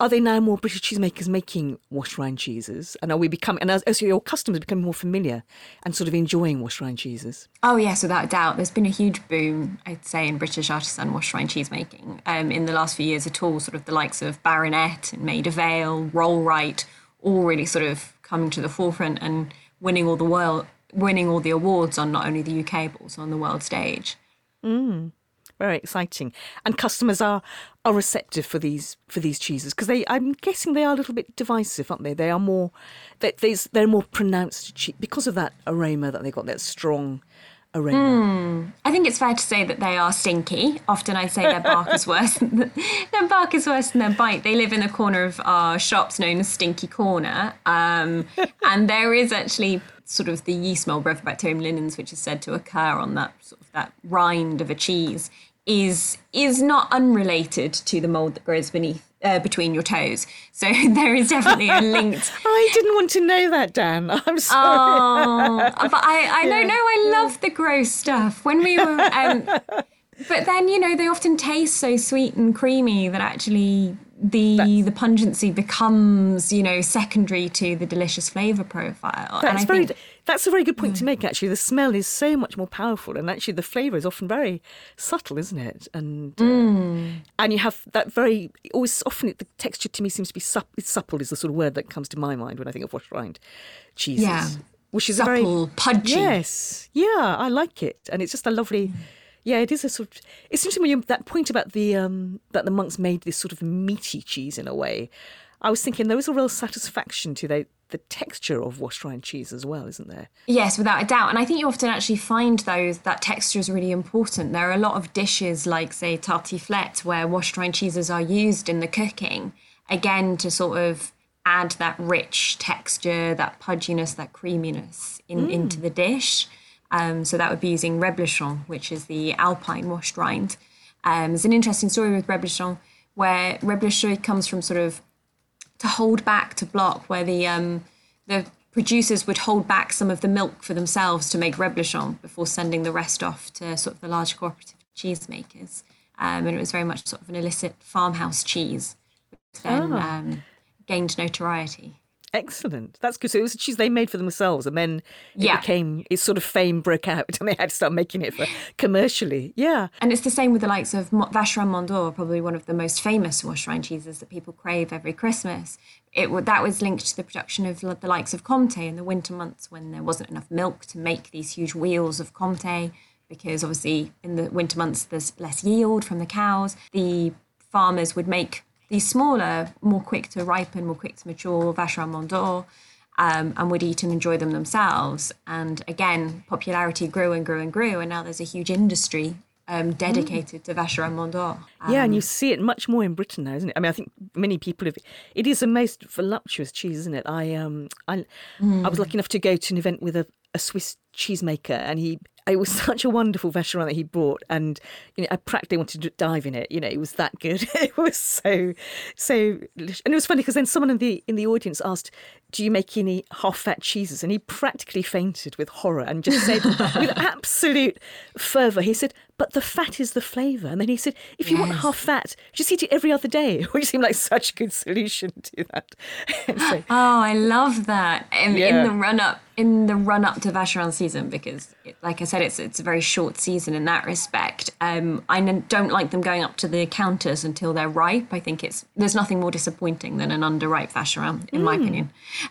Are there now more British cheesemakers making wash rind cheeses? And are we becoming? And as, as your customers becoming more familiar and sort of enjoying wash rind cheeses? Oh yes, without a doubt. There's been a huge boom, I'd say, in British artisan wash rind cheesemaking um, in the last few years at all. Sort of the likes of Baronet and Maida Vale, Rollright, all really sort of coming to the forefront and winning all the world, winning all the awards on not only the UK but also on the world stage. Very exciting. And customers are are receptive for these for these cheeses because they. I'm guessing they are a little bit divisive, aren't they? They are more. They, they're more pronounced cheese because of that aroma that they got. That strong aroma. I think it's fair to say that they are stinky. Often I'd say their bark is worse. Than, their bark is worse than their bite. They live in a corner of our shops known as Stinky Corner, um, and there is actually sort of the yeast mold Brevibacterium linens, which is said to occur on that sort of that rind of a cheese, is is not unrelated to the mold that grows beneath. Uh, between your toes, so there is definitely a link. I didn't want to know that, Dan. I'm sorry. Oh, but I, I don't know. I love the gross stuff. When we were, um, but then you know they often taste so sweet and creamy that actually the the pungency becomes you know secondary to the delicious flavor profile. That's I very. think- That's a very good point to make. Actually, the smell is so much more powerful, and actually the flavour is often very subtle, isn't it? And uh, and you have that very always often the texture to me seems to be sup- supple is the sort of word that comes to my mind when I think of wash rind cheeses. Yeah. which is a very Supple, pudgy. Yes, yeah, I like it, and it's just a lovely. Yeah, it is a sort of. It's interesting when you that point about the um that the monks made this sort of meaty cheese in a way. I was thinking there is a real satisfaction to the the texture of washed rind cheese as well, isn't there? Yes, without a doubt. And I think you often actually find those that texture is really important. There are a lot of dishes like say tartiflette where washed rind cheeses are used in the cooking again to sort of add that rich texture, that pudginess, that creaminess in, into the dish. Um, so that would be using reblochon, which is the alpine washed rind. Um, there's an interesting story with reblochon where reblochon comes from sort of to hold back to block where the um, the producers would hold back some of the milk for themselves to make reblochon before sending the rest off to sort of the large cooperative cheesemakers. Um, and it was very much sort of an illicit farmhouse cheese, which then um, gained notoriety. Excellent. That's good. So it was a cheese they made for themselves, and then it Yeah. became its sort of fame broke out, and they had to start making it for commercially. Yeah. And it's the same with the likes of Mo- Vacherin Mont probably one of the most famous wash rind cheeses that people crave every Christmas. It that was linked to the production of the likes of Comté in the winter months when there wasn't enough milk to make these huge wheels of Comté, because obviously in the winter months there's less yield from the cows. The farmers would make these smaller, more quick to ripen, more quick to mature Vacherin Mont d'Or um, and would eat and enjoy them themselves. And again, popularity grew and grew and grew, and now there's a huge industry um, dedicated to Vacherin Mont d'Or. Yeah, and you see it much more in Britain now, isn't it? I mean, I think many people have. It is the most voluptuous cheese, isn't it? I um, I, I was lucky enough to go to an event with a, a Swiss cheesemaker, and he. It was such a wonderful Vacherin that he brought, and you know, I practically wanted to dive in it. You know, it was that good. it was so, so, and it was funny because then someone in the in the audience asked, "Do you make any half-fat cheeses?" And he practically fainted with horror and just said, with absolute fervour, he said, "But the fat is the flavour." And then he said, "If you want half fat, just eat it every other day," which seemed like such a good solution to that. so, Oh, I love that. In, Yeah. in the run up, in the run up to Vacherin season because, like I said, it's it's a very short season in that respect. Um, I don't like them going up to the counters until they're ripe. I think it's there's nothing more disappointing than an underripe vacherin, in mm. my opinion.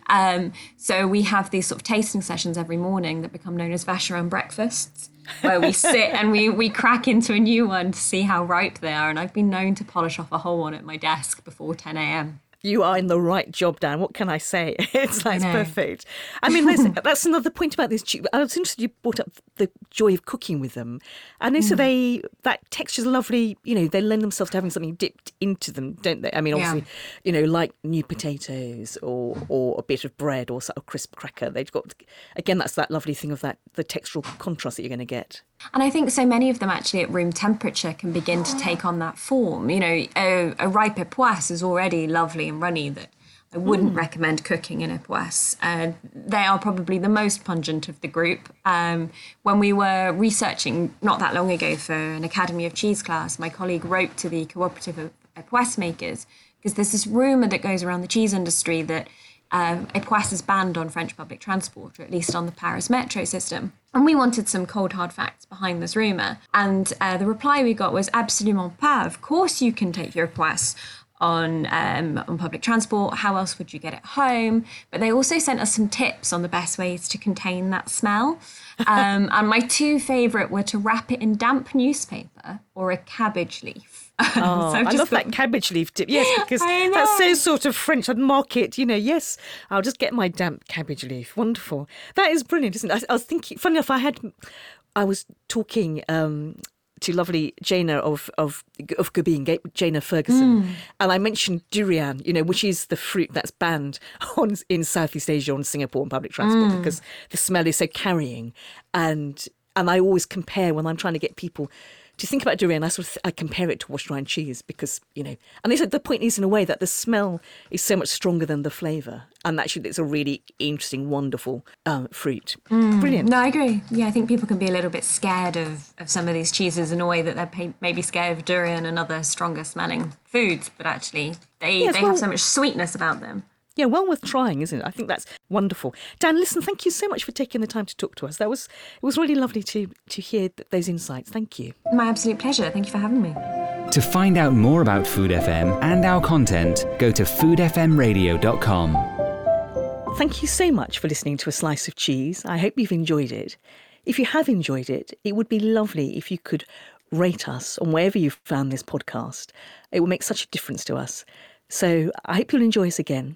Um, so we have these sort of tasting sessions every morning that become known as vacherin breakfasts where we sit and we, we crack into a new one to see how ripe they are. And I've been known to polish off a whole one at my desk before 10 a.m you are in the right job, Dan. What can I say? It's like perfect. I mean, that's another point about this. I was interested you brought up the joy of cooking with them, and mm. so they that texture's lovely. You know, they lend themselves to having something dipped into them, don't they? I mean, obviously, yeah. you know, like new potatoes or or a bit of bread or a crisp cracker. They've got again, that's that lovely thing of that the textural contrast that you're going to get. And I think so many of them actually at room temperature can begin to take on that form. You know, a, a ripe epoisse is already lovely and runny that I wouldn't mm. recommend cooking in epoisse. Uh, they are probably the most pungent of the group. Um, when we were researching not that long ago for an Academy of Cheese class, my colleague wrote to the Cooperative of Epoisse Makers because there's this rumour that goes around the cheese industry that Epoisse is banned on French public transport, or at least on the Paris metro system. And we wanted some cold hard facts behind this rumour. And uh, the reply we got was absolument pas. Of course, you can take your Epoisse on um, on public transport. How else would you get it home? But they also sent us some tips on the best ways to contain that smell. Um, and my two favourite were to wrap it in damp newspaper or a cabbage leaf. Oh, so I love that cabbage leaf dip. Yes, because that's so sort of French. I'd mark it, you know, yes, I'll just get my damp cabbage leaf. Wonderful. That is brilliant, isn't it? I, I was thinking, funny enough, I had, I was talking um, to lovely Giana of of of Gubbeen, Giana Ferguson, mm. and I mentioned durian, you know, which is the fruit that's banned on in Southeast Asia on Singapore on public transport mm. because the smell is so carrying, and and I always compare when I'm trying to get people to think about durian, I sort of I compare it to washed rind cheese because you know, and they said the point is in a way that the smell is so much stronger than the flavour, and actually it's a really interesting, wonderful um, fruit. Mm. Brilliant. No, I agree. Yeah, I think people can be a little bit scared of, of some of these cheeses in a way that they're maybe scared of durian and other stronger smelling foods, but actually they yes, they well, have so much sweetness about them yeah, well worth trying, isn't it? I think that's wonderful. Dan, listen, thank you so much for taking the time to talk to us. That was it was really lovely to to hear those insights. Thank you. My absolute pleasure. Thank you for having me. To find out more about Food FM and our content, go to foodfmradio.com. Thank you so much for listening to A Slice of Cheese. I hope you've enjoyed it. If you have enjoyed it, it would be lovely if you could rate us on wherever you've found this podcast. It will make such a difference to us. So I hope you'll enjoy us again.